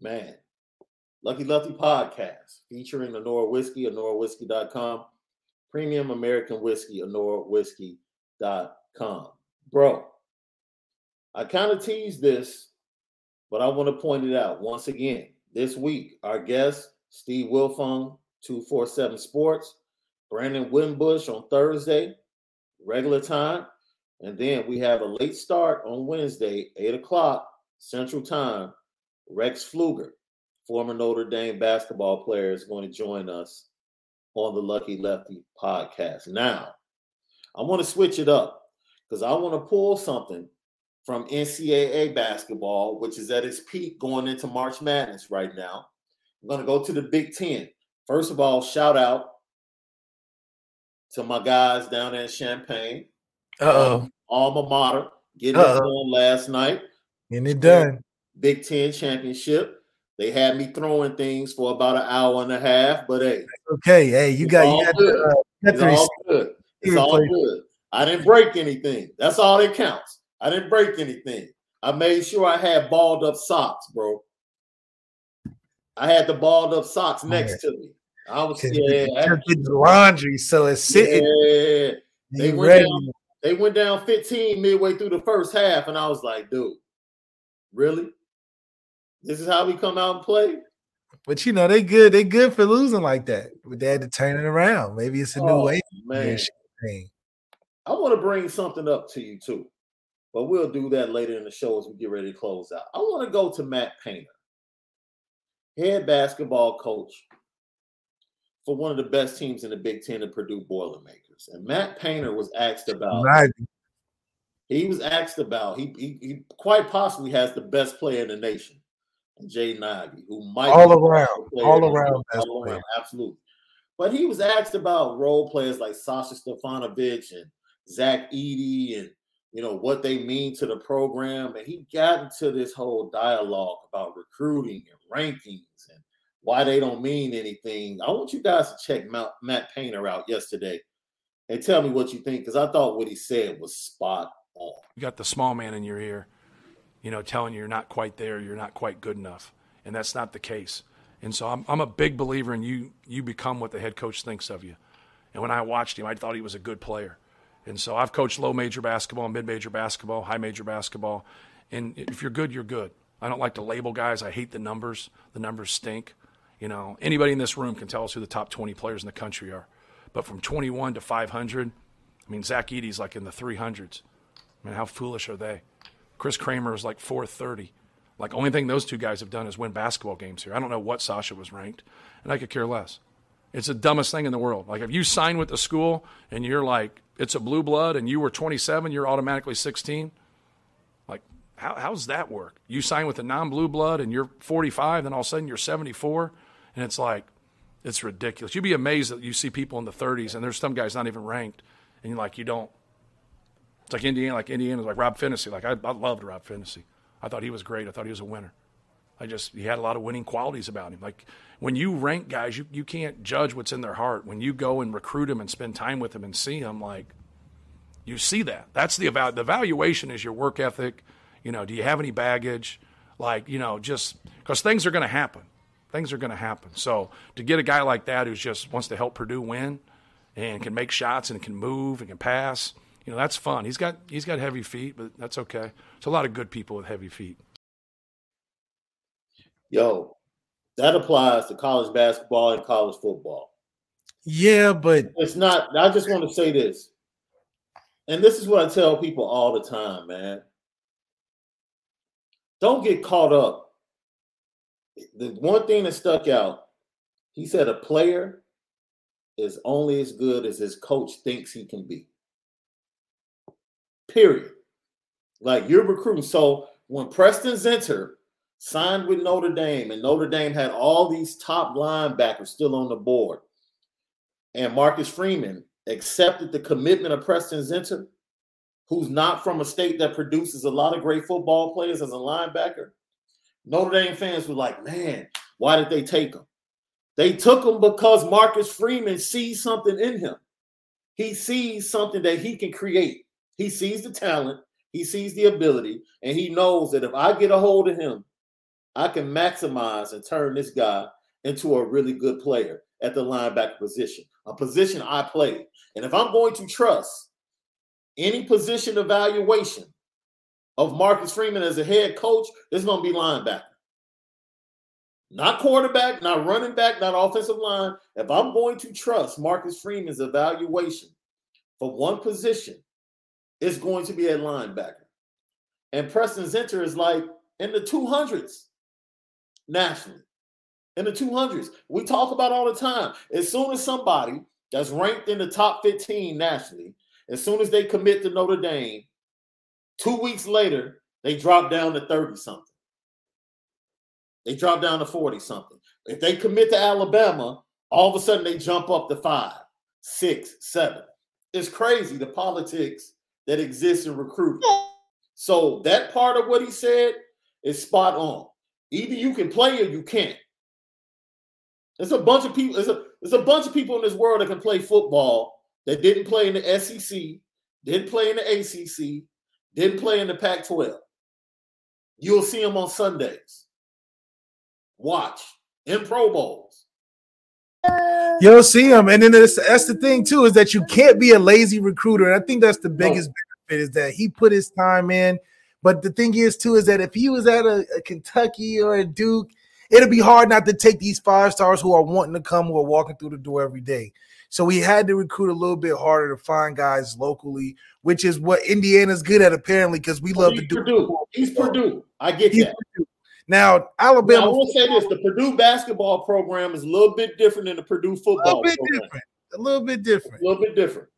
Man, Lucky Lefty podcast featuring Anora Whiskey, AnoraWhiskey.com, premium American whiskey, AnoraWhiskey.com. Bro, I kind of teased this, but I want to point it out once again. This week, our guest, Steve Wiltfong, 247 Sports, Brandon Wimbush on Thursday, regular time. And then we have a late start on Wednesday, 8 o'clock Central Time. Rex Pflueger, former Notre Dame basketball player, is going to join us on the Lucky Lefty podcast. Now, I want to switch it up because I want to pull something from NCAA basketball, which is at its peak going into March Madness right now. I'm going to go to the Big Ten. First of all, shout out to my guys down there in Champaign. Uh-oh. Um, alma mater, getting Uh-oh. it done last night. Getting it done. Big Ten championship. They had me throwing things for about an hour and a half, but hey. Okay, hey, you got, you got, good. Uh, it's all good. It's all good. I didn't break anything. That's all that counts. I didn't break anything. I made sure I had balled up socks, bro. I had the balled up socks oh, next to me. I was yeah, the laundry, so it's sitting. Yeah, they went ready. down. They went down 15 midway through the first half, and I was like, dude, really? This is how we come out and play. But you know, they good. They good for losing like that. But they had to turn it around. Maybe it's a oh, new way. Man. I want to bring something up to you too, but we'll do that later in the show as we get ready to close out. I want to go to Matt Painter, head basketball coach for one of the best teams in the Big Ten, the Purdue Boilermakers. And Matt Painter was asked about. Right. He was asked about. He, he, he quite possibly has the best player in the nation, Jaden Ivey, who might all around, all around, all around, absolutely. But he was asked about role players like Sasha Stefanovic and Zach Edey and you know what they mean to the program, and he got into this whole dialogue about recruiting and rankings and why they don't mean anything. I want you guys to check Matt Painter out yesterday and tell me what you think because I thought what he said was spot on. You got the small man in your ear you know, telling you you're not quite there, you're not quite good enough. And that's not the case. And so I'm, I'm a big believer in you, you become what the head coach thinks of you. And when I watched him, I thought he was a good player. And so I've coached low major basketball, mid major basketball, high major basketball. And if you're good, you're good. I don't like to label guys. I hate the numbers. The numbers stink. You know, anybody in this room can tell us who the top 20 players in the country are. But from 21 to 500, I mean, Zach Edey's like in the 300s. I mean, how foolish are they? Chris Kramer is like 430. Like, only thing those two guys have done is win basketball games here. I don't know what Sasha was ranked, and I could care less. It's the dumbest thing in the world. Like, if you sign with the school and you're like, it's a blue blood, and you were 27, you're automatically 16. Like, how, how's that work? You sign with a non blue blood and you're 45, then all of a sudden you're 74, and it's like, it's ridiculous. You'd be amazed that you see people in the 30s, and there's some guys not even ranked, and you're like, you don't it's like Indiana, like Indiana, is like Rob Phinisee. Like I, I loved Rob Phinisee. I thought he was great. I thought he was a winner. I just he had a lot of winning qualities about him. Like when you rank guys, you, you can't judge what's in their heart. When you go and recruit them and spend time with them and see them, like you see that. That's the about the evaluation is your work ethic. You know, do you have any baggage? Like you know, just because things are going to happen. Things are going to happen. So to get a guy like that who's just wants to help Purdue win and can make shots and can move and can pass, you know, that's fun. He's got he's got heavy feet, but that's okay. It's a lot of good people with heavy feet. Yo, that applies to college basketball and college football. Yeah, but it's not. I just want to say this, and this is what I tell people all the time, man. Don't get caught up. The one thing that stuck out, he said, a player is only as good as his coach thinks he can be. Period. Like you're recruiting. So when Preston Zinter signed with Notre Dame, and Notre Dame had all these top linebackers still on the board. And Marcus Freeman accepted the commitment of Preston Zinter, who's not from a state that produces a lot of great football players as a linebacker. Notre Dame fans were like, man, why did they take him? They took him because Marcus Freeman sees something in him. He sees something that he can create. He sees the talent, he sees the ability, and he knows that if I get a hold of him I can maximize and turn this guy into a really good player at the linebacker position, a position I play. And if I'm going to trust any position evaluation of Marcus Freeman as a head coach, it's going to be linebacker. Not quarterback, not running back, not offensive line. If I'm going to trust Marcus Freeman's evaluation for one position, it's going to be a linebacker. And Preston Zinter is like in the 200s nationally in the 200s. We talk about all the time. As soon as somebody that's ranked in the top 15 nationally, as soon as they commit to Notre Dame, two weeks later, they drop down to 30 something. They drop down to 40 something. If they commit to Alabama, all of a sudden they jump up to five, six, seven. It's crazy the politics that exists in recruiting. So that part of what he said is spot on. Either you can play or you can't. There's a bunch of people. There's a there's a bunch of people in this world that can play football that didn't play in the SEC, didn't play in the ACC, didn't play in the Pac-12. You'll see them on Sundays. Watch in Pro Bowls. You'll see them, and then that's, that's the thing too is that you can't be a lazy recruiter. And I think that's the biggest benefit is that he put his time in. But the thing is, too, is that if he was at a, a Kentucky or a Duke, it'll be hard not to take these five stars who are wanting to come, who are walking through the door every day. So we had to recruit a little bit harder to find guys locally, which is what Indiana's good at apparently because we oh, love He's to do. Purdue. He's Purdue. I get He's that. Purdue. Now Alabama, Now, I will say this: the Purdue basketball program is a little bit different than the Purdue football. a little bit program. different, a little bit different. A little bit different.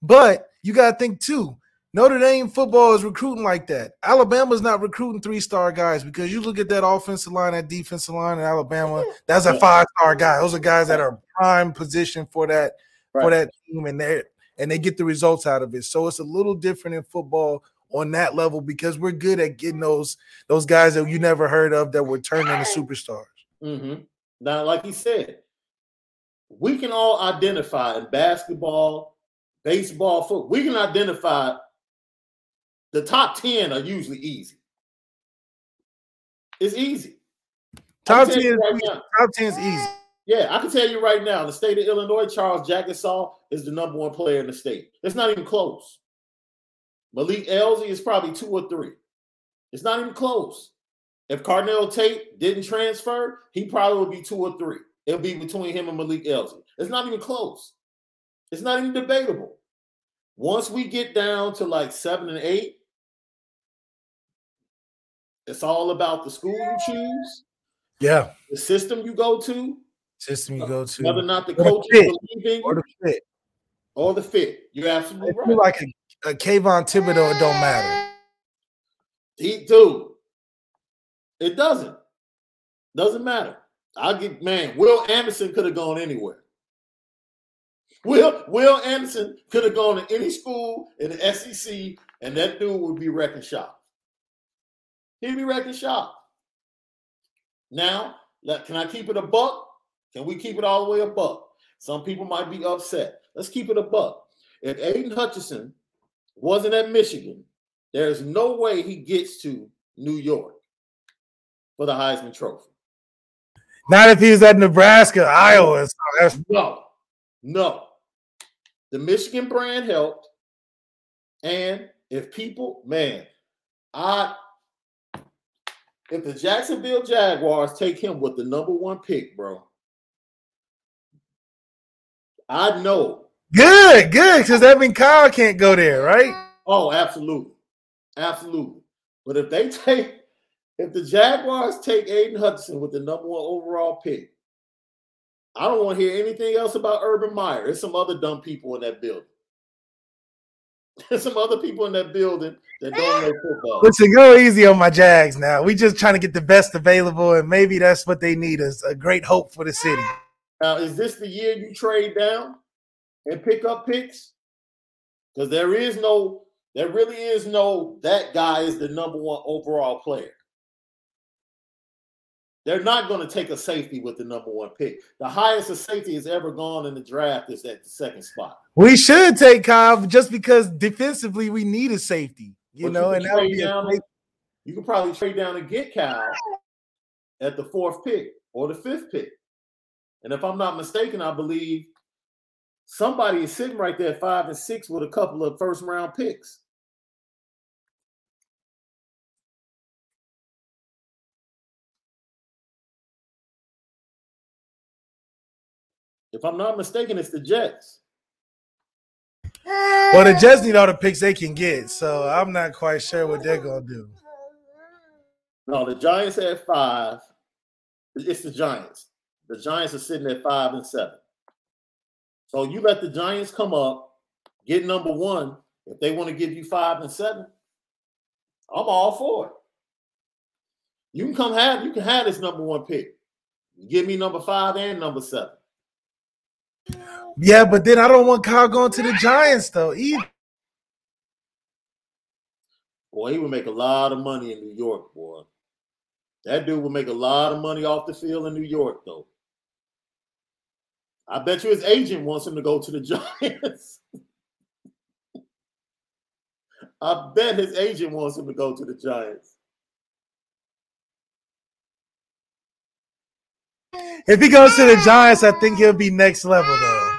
But you got to think too. Notre Dame football is recruiting like that. Alabama's not recruiting three star guys because you look at that offensive line, that defensive line in Alabama. That's a five star guy. Those are guys that are prime position for that for that team, and they and they get the results out of it. So it's a little different in football on that level because we're good at getting those those guys that you never heard of that were turned into superstars. hmm Now, like he said, we can all identify in basketball, baseball, football. We can identify the top ten are usually easy. It's easy. Top ten, you right now. top ten is easy. Yeah, I can tell you right now, the state of Illinois, Charles Jackensaw is the number one player in the state. It's not even close. Malik Elzy is probably two or three. It's not even close. If Carnell Tate didn't transfer, he probably would be two or three. It'll be between him and Malik Elzy. It's not even close. It's not even debatable. Once we get down to like seven and eight, it's all about the school you choose, Yeah, the system you go to, system you uh, go to whether or not the Or coach fit. believe in or the fit. or the fit. You're absolutely If right. you like a, a Kayvon Thibodeaux, it don't matter. He dude, it doesn't. Doesn't matter. I get man. Will Anderson could have gone anywhere. Will Will Anderson could have gone to any school in the SEC, and that dude would be wrecking shop. He'd be wrecking shop. Now, let, can I keep it a buck? Can we keep it all the way a buck? Some people might be upset. Let's keep it a buck. If Aidan Hutchinson wasn't at Michigan, there's no way he gets to New York for the Heisman Trophy. Not if he's at Nebraska, Iowa. no, no. The Michigan brand helped. And if people, man, I if the Jacksonville Jaguars take him with the number one pick, bro, I know. Good, good, because that means Kyle can't go there, right? Oh, absolutely, absolutely. But if they take, if the Jaguars take Aidan Hudson with the number one overall pick, I don't want to hear anything else about Urban Meyer. There's some other dumb people in that building. There's some other people in that building that don't know football. Listen, go easy on my Jags now. We just trying to get the best available, and maybe that's what they need is a great hope for the city. Now, is this the year you trade down and pick up picks? Because there is no, there really is no that guy is the number one overall player. They're not going to take a safety with the number one pick. The highest a safety has ever gone in the draft is at the second spot. We should take Kyle just because defensively we need a safety, you but know, you and that would be down, a- you can probably trade down and get Kyle at the fourth pick or the fifth pick. And if I'm not mistaken, I believe somebody is sitting right there five and six with a couple of first round picks. If I'm not mistaken, it's the Jets. Well, the Jets need all the picks they can get, so I'm not quite sure what they're gonna do. No, the Giants had five. It's the Giants. The Giants are sitting at five and seven. So you let the Giants come up, get number one. If they want to give you five and seven, I'm all for it. You can come have you can have this number one pick. Give me number five and number seven. Yeah, but then I don't want Kyle going to the Giants though either. Boy, he would make a lot of money in New York, boy. That dude would make a lot of money off the field in New York, though. I bet you his agent wants him to go to the Giants. I bet his agent wants him to go to the Giants. If he goes to the Giants, I think he'll be next level though.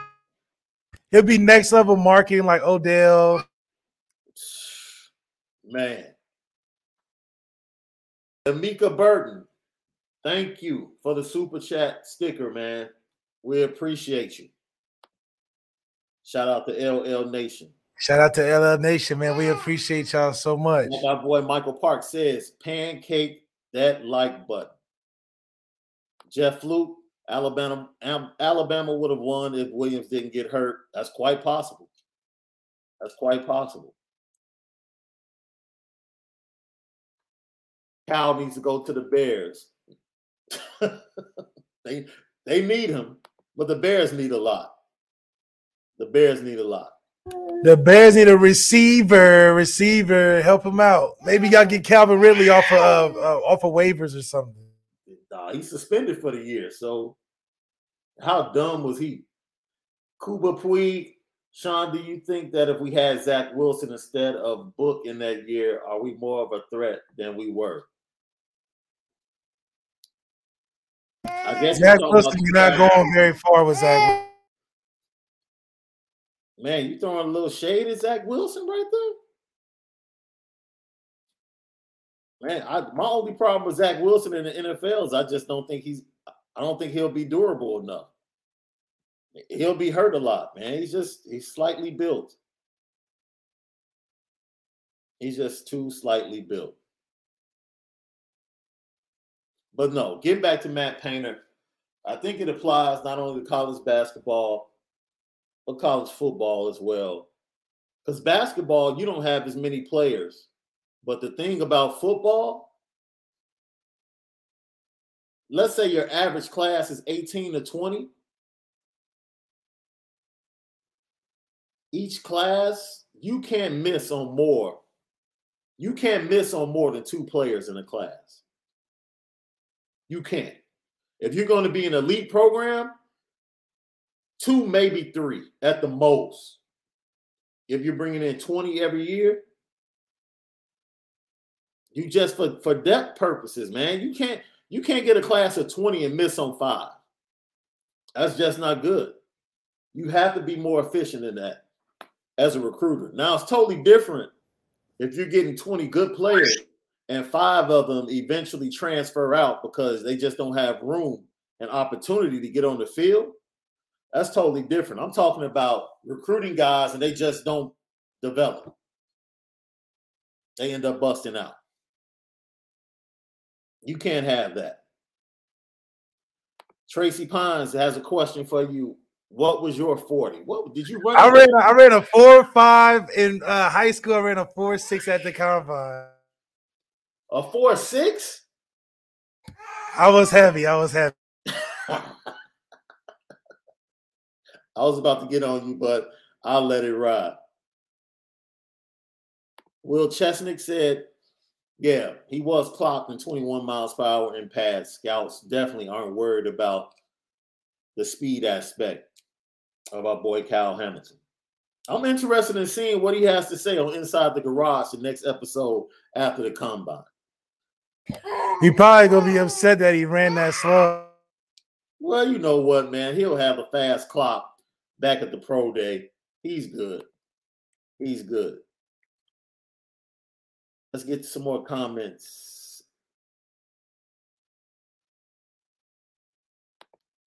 He'll be next level marketing like Odell. Man. Amika Burton, thank you for the super chat sticker, man. We appreciate you. Shout out to LL Nation. Shout out to LL Nation, man. We appreciate y'all so much. Like my boy Michael Park says, pancake that like button. Jeff Fluke, Alabama, Alabama would have won if Williams didn't get hurt. That's quite possible. That's quite possible. Cal needs to go to the Bears. they they need him, but the Bears need a lot. The Bears need a lot. The Bears need a receiver, receiver, help him out. Maybe y'all get Calvin Ridley off of uh, off of waivers or something. Nah, he's suspended for the year. So how dumb was he? Cuba Puig, Sean, do you think that if we had Zach Wilson instead of Book in that year, are we more of a threat than we were? I guess Zach Wilson, you're not going very far with Zach. Man, you throwing a little shade at Zach Wilson right there? Man, I, my only problem with Zach Wilson in the NFL is I just don't think he's I don't think he'll be durable enough. He'll be hurt a lot, man. He's just he's slightly built. He's just too slightly built. But no, getting back to Matt Painter, I think it applies not only to college basketball, but college football as well. Because basketball, you don't have as many players. But the thing about football, let's say your average class is 18 to 20. Each class, you can't miss on more. You can't miss on more than two players in a class You can't. If you're going to be an elite program, two, maybe three at the most. If you're bringing in 20 every year, you just for for depth purposes, man. You can't you can't get a class of 20 and miss on five. That's just not good. You have to be more efficient in that as a recruiter. Now it's totally different if you're getting 20 good players and five of them eventually transfer out because they just don't have room and opportunity to get on the field. That's totally different. I'm talking about recruiting guys and they just don't develop. They end up busting out. You can't have that. Tracy Pines has a question for you. What was your 40? What did you run? I ran I ran a four five in uh, high school. I ran a four six at the combine. A four six? I was heavy. I was heavy. I was about to get on you, but I'll let it ride. Will Chesnick said, yeah, he was clocked in 21 miles per hour in pads. Scouts definitely aren't worried about the speed aspect of our boy Kyle Hamilton. I'm interested in seeing what he has to say on Inside the Garage the next episode after the combine. He probably gonna be upset that he ran that slow. Well, you know what, man? He'll have a fast clock back at the pro day. He's good. He's good. Let's get some more comments.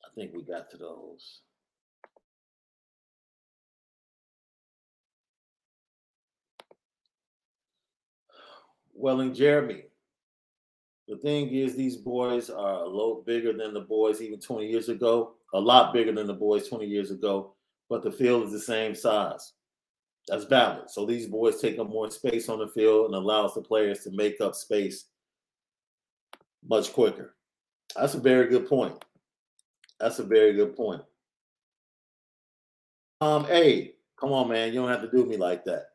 I think we got to those. Well, Welling Jeremy. The thing is, these boys are a lot bigger than the boys even 20 years ago, a lot bigger than the boys 20 years ago, but the field is the same size. That's valid. So these boys take up more space on the field and allows the players to make up space much quicker. That's a very good point. That's a very good point. Um, hey, come on, man. You don't have to do me like that.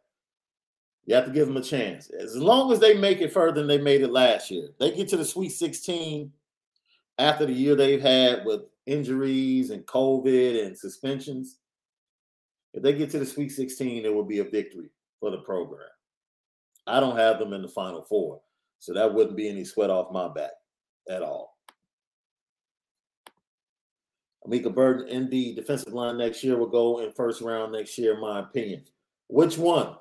You have to give them a chance. As long as they make it further than they made it last year, they get to the Sweet 16 after the year they've had with injuries and COVID and suspensions. If they get to the Sweet 16, it will be a victory for the program. I don't have them in the Final Four, so that wouldn't be any sweat off my back at all. Amika Burton, ND defensive line next year will go in first round next year, in my opinion. Which one?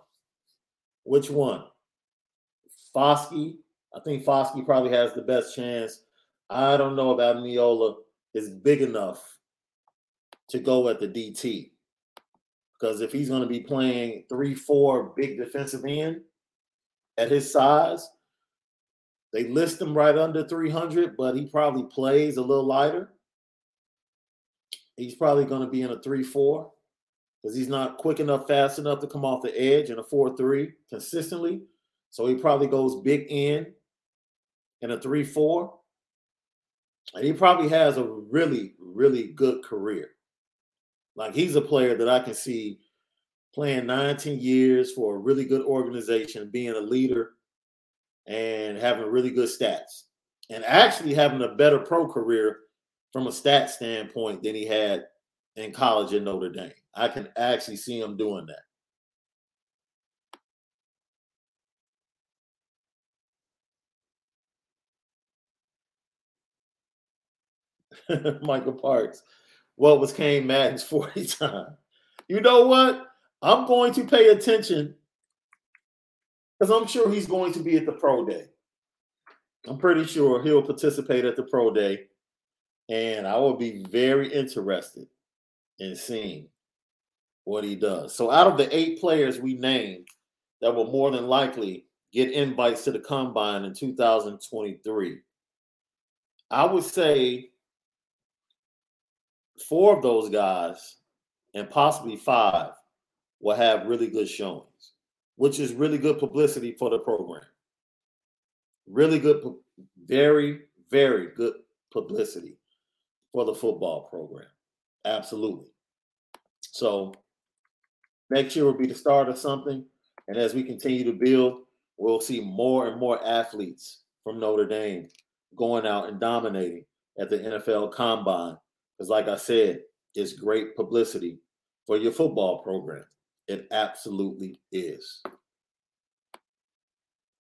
Which one? Foskey. I think Foskey probably has the best chance. I don't know about Ademilola is big enough to go at the DT. Because if he's going to be playing three, four big defensive end at his size, they list him right under 300, but he probably plays a little lighter. He's probably going to be in a 3 4 because he's not quick enough, fast enough to come off the edge in a 4 3 consistently. So he probably goes big in in a 3 4. And he probably has a really, really good career. Like he's a player that I can see playing 19 years for a really good organization, being a leader, and having really good stats, and actually having a better pro career from a stat standpoint than he had in college at Notre Dame. I can actually see him doing that. Michael Parks. What was Cain Madden's 40 time? You know what? I'm going to pay attention because I'm sure he's going to be at the pro day. I'm pretty sure he'll participate at the pro day. And I will be very interested in seeing what he does. So out of the eight players we named that will more than likely get invites to the combine in 2023, I would say four of those guys and possibly five will have really good showings, which is really good publicity for the program. Really good, very, very good publicity for the football program. Absolutely. So next year will be the start of something. And as we continue to build, we'll see more and more athletes from Notre Dame going out and dominating at the NFL combine. Because, like I said, it's great publicity for your football program. It absolutely is.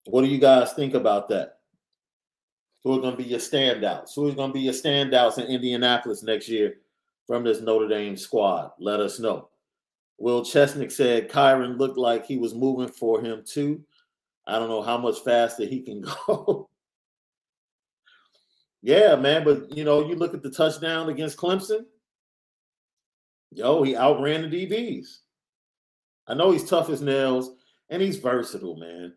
What do you guys think about that? Who are going to be your standouts? Who is going to be your standouts in Indianapolis next year from this Notre Dame squad? Let us know. Will Chesnick said Kyren looked like he was moving for him too. I don't know how much faster he can go. Yeah, man, but you know, you look at the touchdown against Clemson. Yo, he outran the DBs. I know he's tough as nails and he's versatile, man.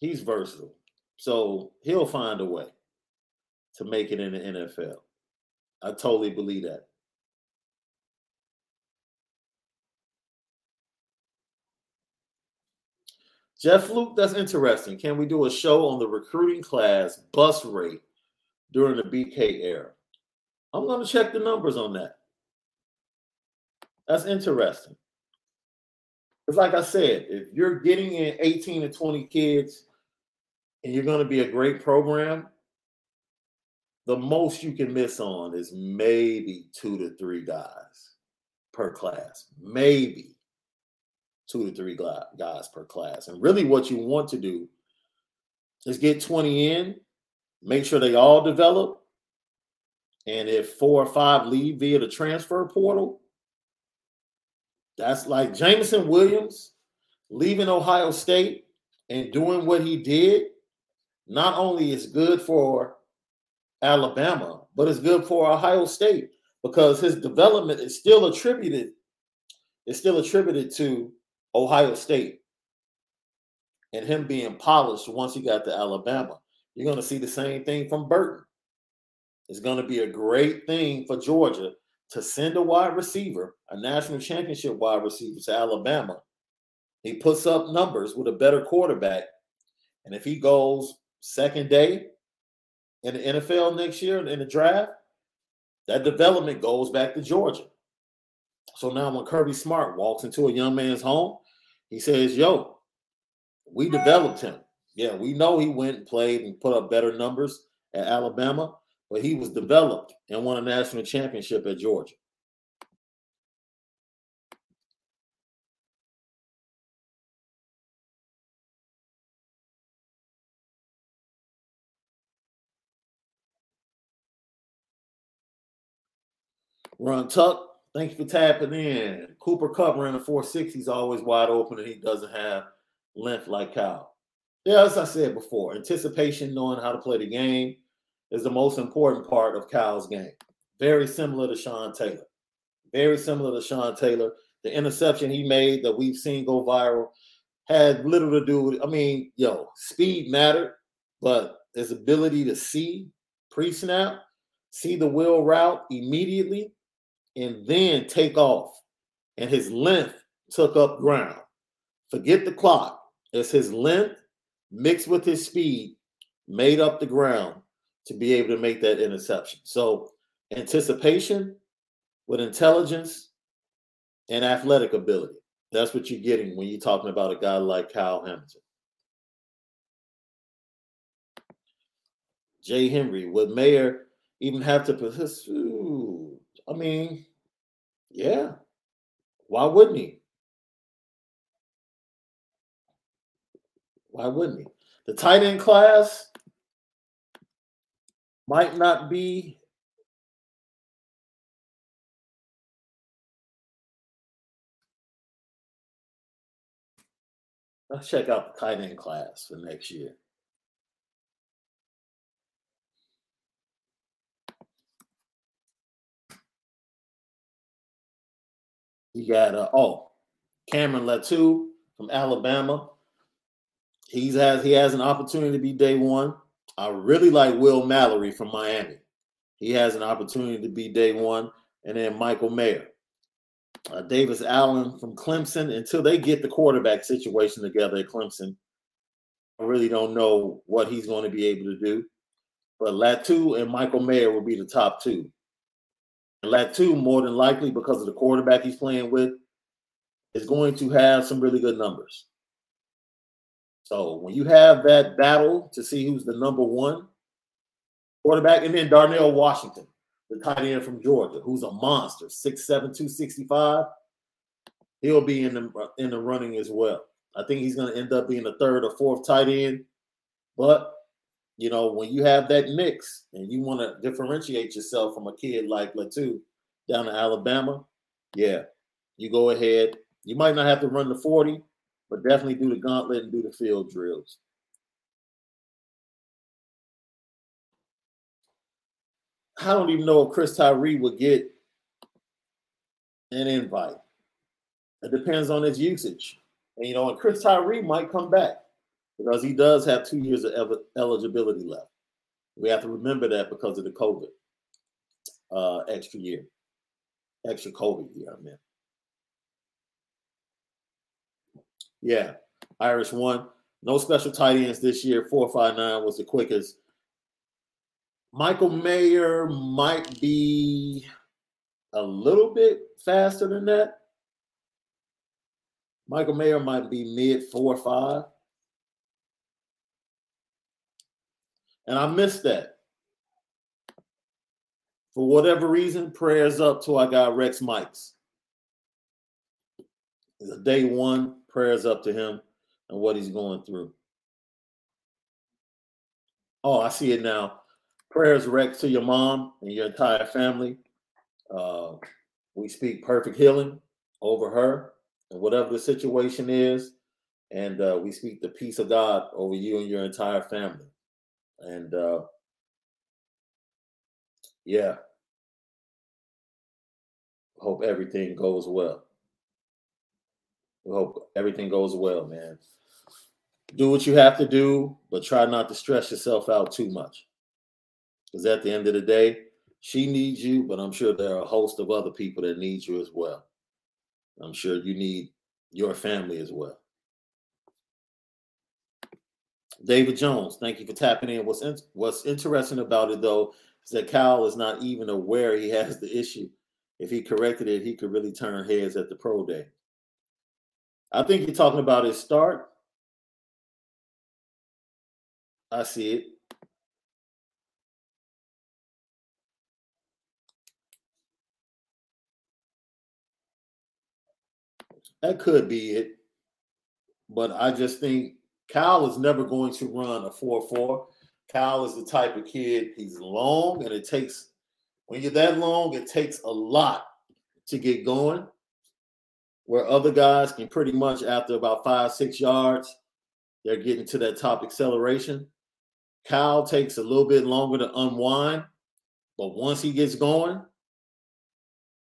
He's versatile. So he'll find a way to make it in the NFL. I totally believe that. Jeff Luke, that's interesting. Can we do a show on the recruiting class bus rate during the BK era? I'm going to check the numbers on that. That's interesting. It's like I said, if you're getting in 18 to 20 kids and you're going to be a great program, the most you can miss on is maybe two to three guys per class. Maybe two to three guys per class. And really, what you want to do is get 20 in, make sure they all develop. And if four or five leave via the transfer portal, that's like Jameson Williams leaving Ohio State and doing what he did not only is good for Alabama, but it's good for Ohio State because his development is still attributed is still attributed to Ohio State and him being polished once he got to Alabama. You're going to see the same thing from Burton. It's going to be a great thing for Georgia to send a wide receiver, a national championship wide receiver to Alabama. He puts up numbers with a better quarterback. And if he goes second day in the NFL next year in the draft, that development goes back to Georgia. So now when Kirby Smart walks into a young man's home, he says, Yo, we developed him. Yeah, we know he went and played and put up better numbers at Alabama, but he was developed and won a national championship at Georgia. Run Tuck, thank you for tapping in. Cooper running the 460 is always wide open and he doesn't have length like Kyle. Yeah, as I said before, anticipation, knowing how to play the game is the most important part of Kyle's game. Very similar to Sean Taylor. Very similar to Sean Taylor. The interception he made that we've seen go viral had little to do with, I mean, yo, speed mattered, but his ability to see pre snap, see the wheel route immediately, and then take off. And his length took up ground. Forget the clock. It's his length mixed with his speed made up the ground to be able to make that interception. So anticipation with intelligence and athletic ability. That's what you're getting when you're talking about a guy like Kyle Hamilton. Jay Henry, would Mayer even have to pursue? I mean, yeah. Why wouldn't he? Why wouldn't he? The tight end class might not be Let's check out the tight end class for next year. You got uh, oh Cameron Latu from Alabama. He's has he has an opportunity to be day one. I really like Will Mallory from Miami. He has an opportunity to be day one, and then Michael Mayer, uh, Davis Allen from Clemson. Until they get the quarterback situation together at Clemson, I really don't know what he's going to be able to do. But Latu and Michael Mayer will be the top two. And Latu, more than likely, because of the quarterback he's playing with, is going to have some really good numbers. So when you have that battle to see who's the number one quarterback, and then Darnell Washington, the tight end from Georgia, who's a monster, 6'7", 265. He'll be in the in the running as well. I think he's going to end up being the third or fourth tight end. But you know, when you have that mix and you want to differentiate yourself from a kid like Latu down in Alabama, yeah, you go ahead. You might not have to run the 40, but definitely do the gauntlet and do the field drills. I don't even know if Chris Tyree would get an invite. It depends on his usage. And you know, and Chris Tyree might come back because he does have two years of eligibility left. We have to remember that because of the COVID uh, extra year, extra COVID year. I mean, yeah, Irish one. No special tight ends this year. Four five nine was the quickest. Michael Mayer might be a little bit faster than that. Michael Mayer might be mid four five. And I missed that. For whatever reason, prayers up to our guy Rex Mikes. It's a day one, prayers up to him and what he's going through. Oh, I see it now. Prayers, Rex, to your mom and your entire family. Uh, we speak perfect healing over her and whatever the situation is. And uh, we speak the peace of God over you and your entire family. And uh, yeah, hope everything goes well. We hope everything goes well, man. Do what you have to do, but try not to stress yourself out too much. Because at the end of the day, she needs you, but I'm sure there are a host of other people that need you as well. I'm sure you need your family as well. David Jones, thank you for tapping in. What's in, what's interesting about it though is that Cal is not even aware he has the issue. If he corrected it, he could really turn heads at the pro day. I think you're talking about his start. I see it. That could be it. But I just think Kyle is never going to run a 4 4. Kyle is the type of kid, he's long, and it takes, when you're that long, it takes a lot to get going. Where other guys can pretty much, after about five, six yards, they're getting to that top acceleration. Kyle takes a little bit longer to unwind, but once he gets going,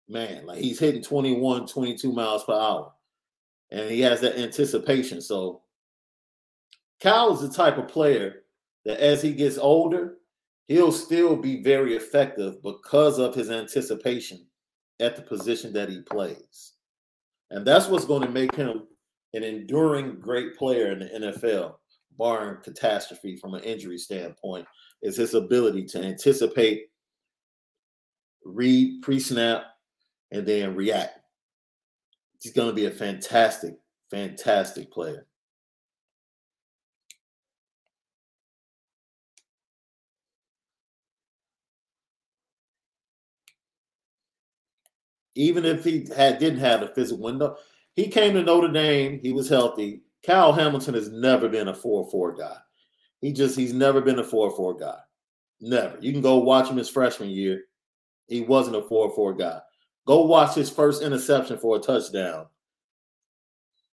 man, like he's hitting 21, 22 miles per hour and he has that anticipation. So Kyle is the type of player that as he gets older, he'll still be very effective because of his anticipation at the position that he plays. And that's what's going to make him an enduring great player in the NFL, barring catastrophe from an injury standpoint, is his ability to anticipate, read pre-snap, and then react he's going to be a fantastic, fantastic player. Even if he had didn't have a physical window, he came to Notre Dame. He was healthy. Kyle Hamilton has never been a 4-4 guy. He just he's never been a 4-4 guy. Never. You can go watch him his freshman year. He wasn't a 4-4 guy. Go watch his first interception for a touchdown.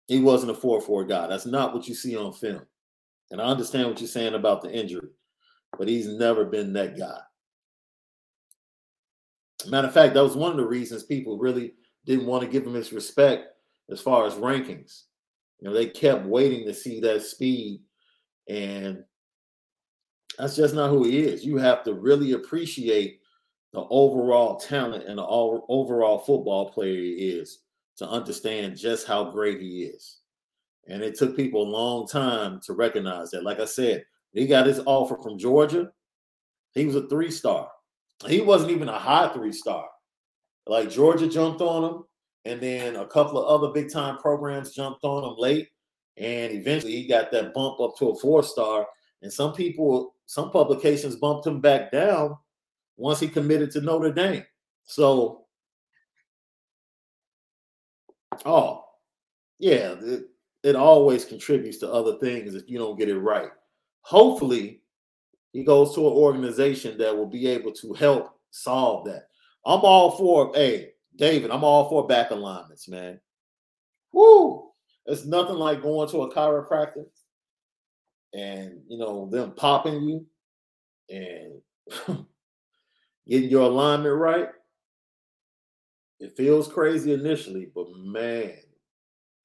He wasn't a 4 4 guy. That's not what you see on film. And I understand what you're saying about the injury, but he's never been that guy. Matter of fact, that was one of the reasons people really didn't want to give him his respect as far as rankings. You know, they kept waiting to see that speed, and that's just not who he is. You have to really appreciate the overall talent and the overall football player he is to understand just how great he is. And it took people a long time to recognize that. Like I said, he got his offer from Georgia. He was a three star. He wasn't even a high three star. Like Georgia jumped on him, and then a couple of other big time programs jumped on him late. And eventually he got that bump up to a four star. And some people some publications bumped him back down once he committed to Notre Dame. So, oh, yeah, it, it always contributes to other things if you don't get it right. Hopefully, he goes to an organization that will be able to help solve that. I'm all for, hey, David, I'm all for back alignments, man. Woo! It's nothing like going to a chiropractor and you know them popping you and getting your alignment right. It feels crazy initially, but man,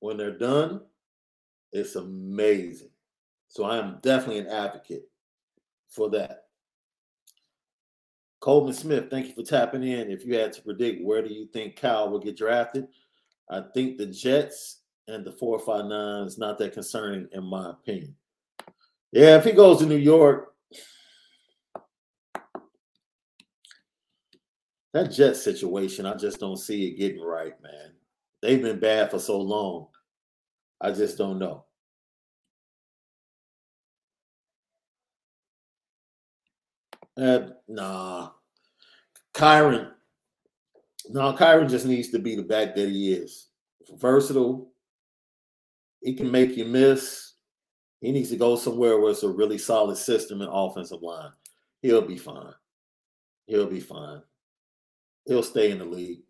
when they're done, it's amazing. So I am definitely an advocate for that. Coleman Smith, thank you for tapping in. If you had to predict where do you think Cal will get drafted, I think the Jets and the 459 is not that concerning in my opinion. Yeah, if he goes to New York, that Jet situation, I just don't see it getting right, man. They've been bad for so long. I just don't know. Uh, nah. Kyren. No, Kyren just needs to be the back that he is. Versatile. He can make you miss. He needs to go somewhere where it's a really solid system and offensive line. He'll be fine. He'll be fine. He'll stay in the league.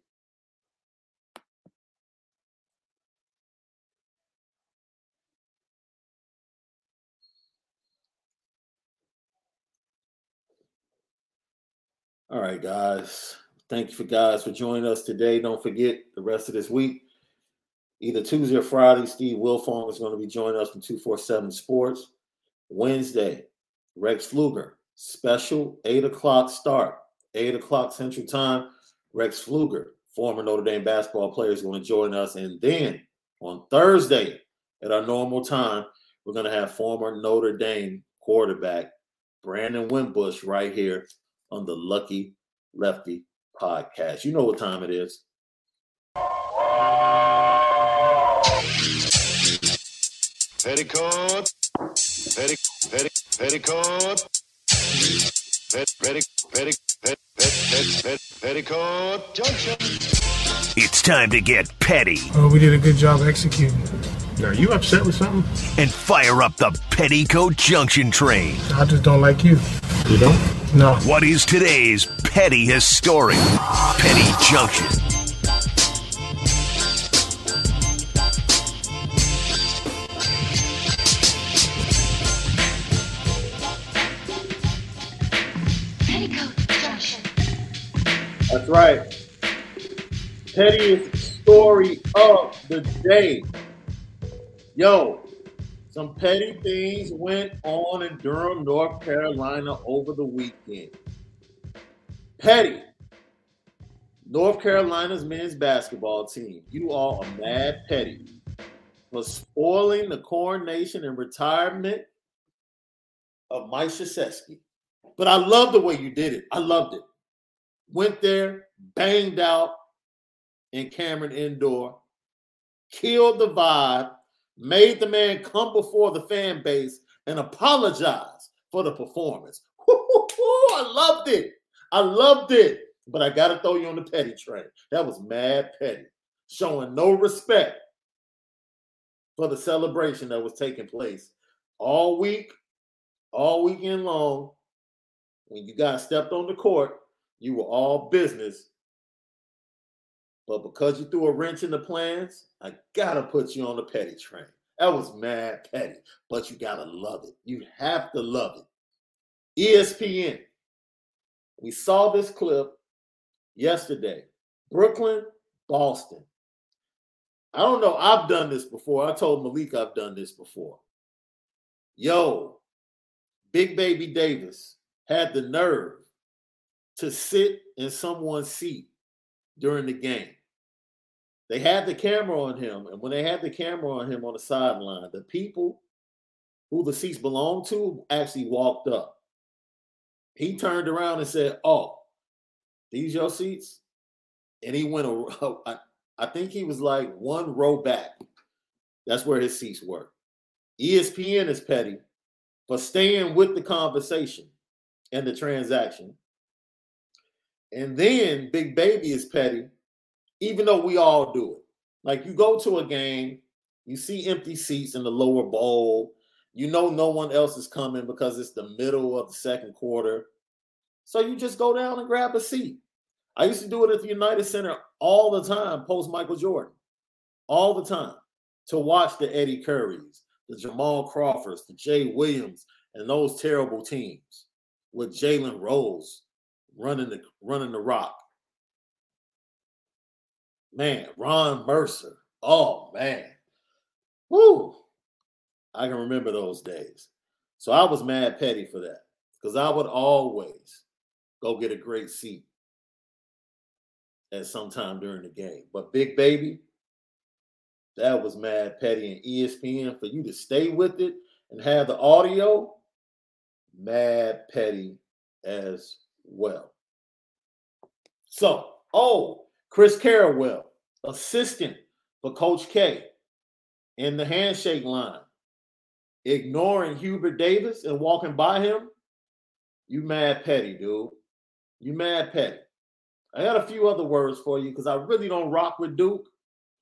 All right, guys. Thank you for guys for joining us today. Don't forget the rest of this week, either Tuesday or Friday, Steve Wiltfong is going to be joining us from 247 Sports. Wednesday, Rex Pflueger, special 8 o'clock start, 8 o'clock Central Time. Rex Pflueger, former Notre Dame basketball player, is going to join us. And then on Thursday, at our normal time, we're going to have former Notre Dame quarterback Brandon Wimbush right here on the Lucky Lefty podcast. You know what time it is. Petticoat, petti, petti, petticoat, pet, petti, petti, pet, pet, pet, pet, petticoat junction. It's time to get petty Oh, we did a good job executing. Are you upset with something? and fire up the Petticoat Junction train. I just don't like you. You don't? No. What is today's petty history? Petty Junction. Junction. That's right. Pettiest story of the day. Yo, some petty things went on in Durham, North Carolina over the weekend. Petty. North Carolina's men's basketball team. You all are mad petty for spoiling the coronation and retirement of Mike Krzyzewski. But I love the way you did it. I loved it went there, banged out in Cameron Indoor, killed the vibe, made the man come before the fan base and apologize for the performance. I loved it. I loved it. But I got to throw you on the petty train. That was mad petty, showing no respect for the celebration that was taking place all week, all weekend long. When you guys stepped on the court, you were all business. But because you threw a wrench in the plans, I gotta put you on the petty train. That was mad petty, but you gotta love it. You have to love it. ESPN. We saw this clip yesterday. Brooklyn, Boston. I don't know. I've done this before. I told Malik I've done this before. Yo, Big Baby Davis had the nerve to sit in someone's seat during the game. They had the camera on him, and when they had the camera on him on the sideline, the people who the seats belonged to actually walked up. He turned around and said, "Oh, these your seats?" And he went. I, think he was like one row back. That's where his seats were. ESPN is petty for staying with the conversation and the transaction. And then Big Baby is petty, even though we all do it. Like you go to a game, you see empty seats in the lower bowl. You know no one else is coming because it's the middle of the second quarter. So you just go down and grab a seat. I used to do it at the United Center all the time, post Michael Jordan, all the time to watch the Eddie Currys, the Jamal Crawfords, the Jay Williams, and those terrible teams with Jalen Rose running the running the rock. Man, Ron Mercer. Oh man. Woo. I can remember those days. So I was mad petty for that because I would always go get a great seat at some time during the game. But Big Baby, that was mad petty and ESPN for you to stay with it and have the audio, mad petty as well. So, oh, Chris Carrawell, assistant for Coach K in the handshake line, ignoring Hubert Davis and walking by him. You mad petty, dude. You mad petty. I got a few other words for you because I really don't rock with Duke.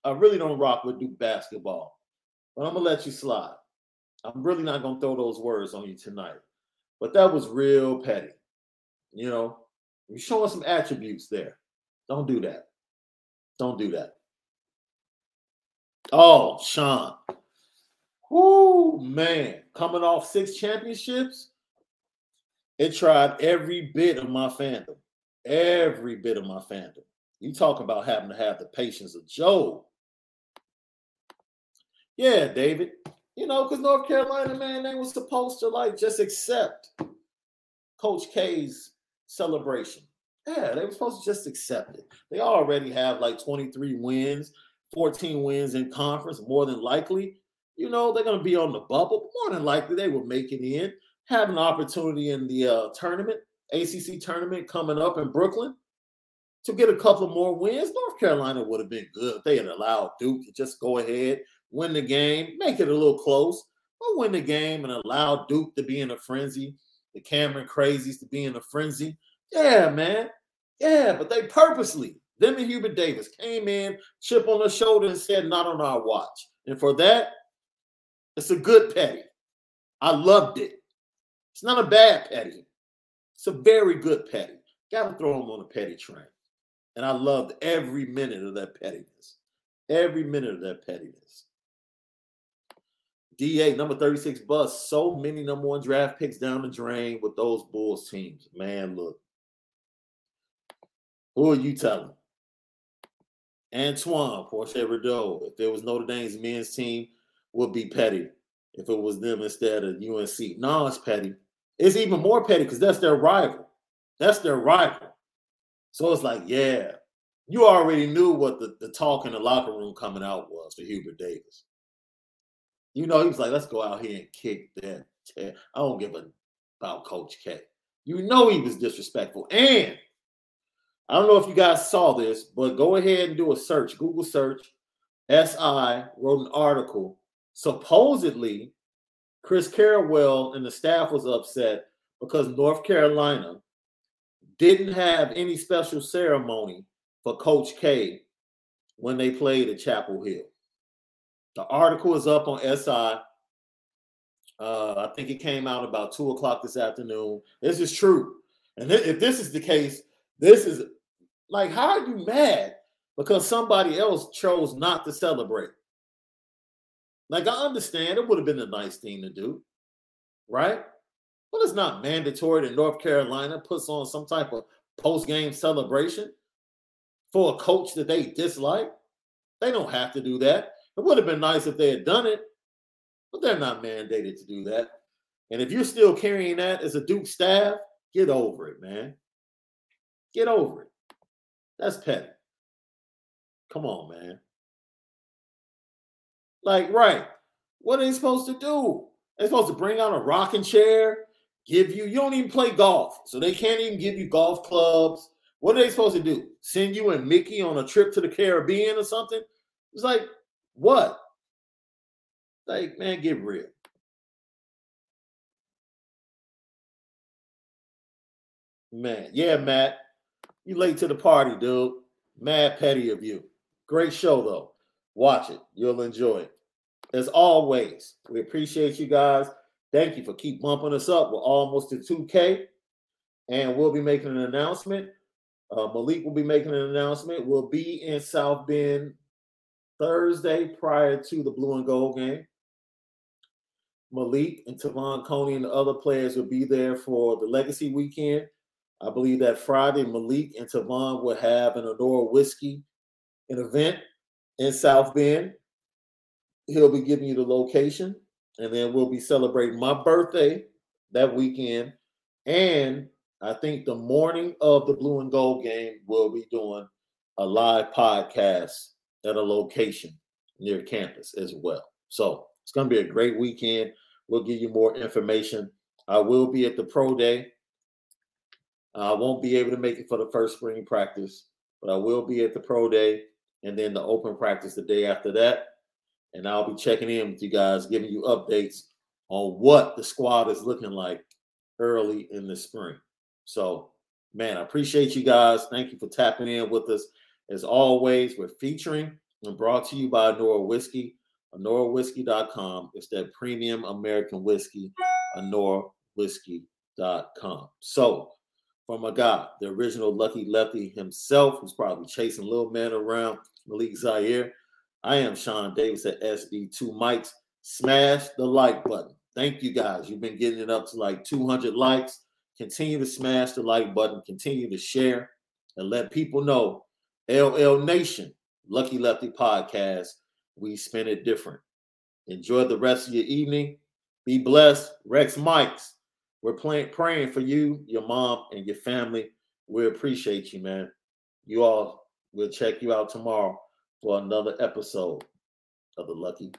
I really don't rock with Duke basketball. But I'm gonna let you slide. I'm really not gonna throw those words on you tonight. But that was real petty. You know, you're showing some attributes there. Don't do that. Don't do that. Oh, Sean. Whoo, man. Coming off six championships, it tried every bit of my fandom. Every bit of my fandom. You talk about having to have the patience of Job. Yeah, David. You know, because North Carolina, man, they was supposed to like just accept Coach K's celebration. Yeah, they were supposed to just accept it. They already have like 23 wins, 14 wins in conference, more than likely. You know, they're going to be on the bubble. More than likely, they will make it in, have an opportunity in the uh, tournament, ACC tournament coming up in Brooklyn to get a couple more wins. North Carolina would have been good if they had allowed Duke to just go ahead, win the game, make it a little close, but win the game and allow Duke to be in a frenzy, the Cameron Crazies to be in a frenzy. Yeah, man. Yeah, but they purposely, them and Hubert Davis came in, chip on the shoulder, and said, not on our watch. And for that, it's a good petty. I loved it. It's not a bad petty. It's a very good petty. Got to throw them on a petty train. And I loved every minute of that pettiness. Every minute of that pettiness. DA number 36 bus. So many number one draft picks down the drain with those Bulls teams. Man, look. Who are you telling? Antoine, Porsche Rideau. If there was Notre Dame's men's team, would be petty. If it was them instead of UNC. No, it's petty. It's even more petty because that's their rival. That's their rival. So it's like, yeah, you already knew what the, the talk in the locker room coming out was for Hubert Davis. You know, he was like, let's go out here and kick that. I don't give a about Coach K. You know he was disrespectful. And I don't know if you guys saw this, but go ahead and do a search, Google search. SI wrote an article. Supposedly, Chris Carrawell and the staff was upset because North Carolina didn't have any special ceremony for Coach K when they played at Chapel Hill. The article is up on SI. Uh, I think it came out about two o'clock this afternoon. This is true. And th- if this is the case, this is like, how are you mad because somebody else chose not to celebrate? Like, I understand it would have been a nice thing to do, right? But it's not mandatory that North Carolina puts on some type of post game celebration for a coach that they dislike. They don't have to do that. It would have been nice if they had done it, but they're not mandated to do that. And if you're still carrying that as a Duke staff, get over it, man. Get over it. That's petty. Come on, man. Like, right. What are they supposed to do? They're supposed to bring out a rocking chair, give you, you don't even play golf. So they can't even give you golf clubs. What are they supposed to do? Send you and Mickey on a trip to the Caribbean or something? It's like, what? Like, man, get real. Man, yeah, Matt. You late to the party, dude. Mad petty of you. Great show though. Watch it. You'll enjoy it. As always, we appreciate you guys. Thank you for keep bumping us up. We're almost to 2K. And we'll be making an announcement. Uh, Malik will be making an announcement. We'll be in South Bend Thursday prior to the blue and gold game. Malik and Te'von Coney and the other players will be there for the legacy weekend. I believe that Friday, Malik and Te'von will have an Honora Whiskey an event in South Bend. He'll be giving you the location, and then we'll be celebrating my birthday that weekend. And I think the morning of the blue and gold game, we'll be doing a live podcast at a location near campus as well. So it's going to be a great weekend. We'll give you more information. I will be at the pro day. I won't be able to make it for the first spring practice, but I will be at the pro day and then the open practice the day after that. And I'll be checking in with you guys, giving you updates on what the squad is looking like early in the spring. So, man, I appreciate you guys. Thank you for tapping in with us. As always, we're featuring and brought to you by Nora Whiskey, AnoraWhiskey.com. It's that premium American whiskey, AnoraWhiskey.com. So, from a guy, the original Lucky Lefty himself, who's probably chasing little man around, Malik Zaire. I am Sean Davis at SB2 Mics. Smash the like button. Thank you guys. You've been getting it up to like 200 likes. Continue to smash the like button. Continue to share and let people know LL Nation, Lucky Lefty Podcast, we spin it different. Enjoy the rest of your evening. Be blessed. Rex Mikes, we're praying for you, your mom, and your family. We appreciate you, man. You all, we'll check you out tomorrow for another episode of the Lucky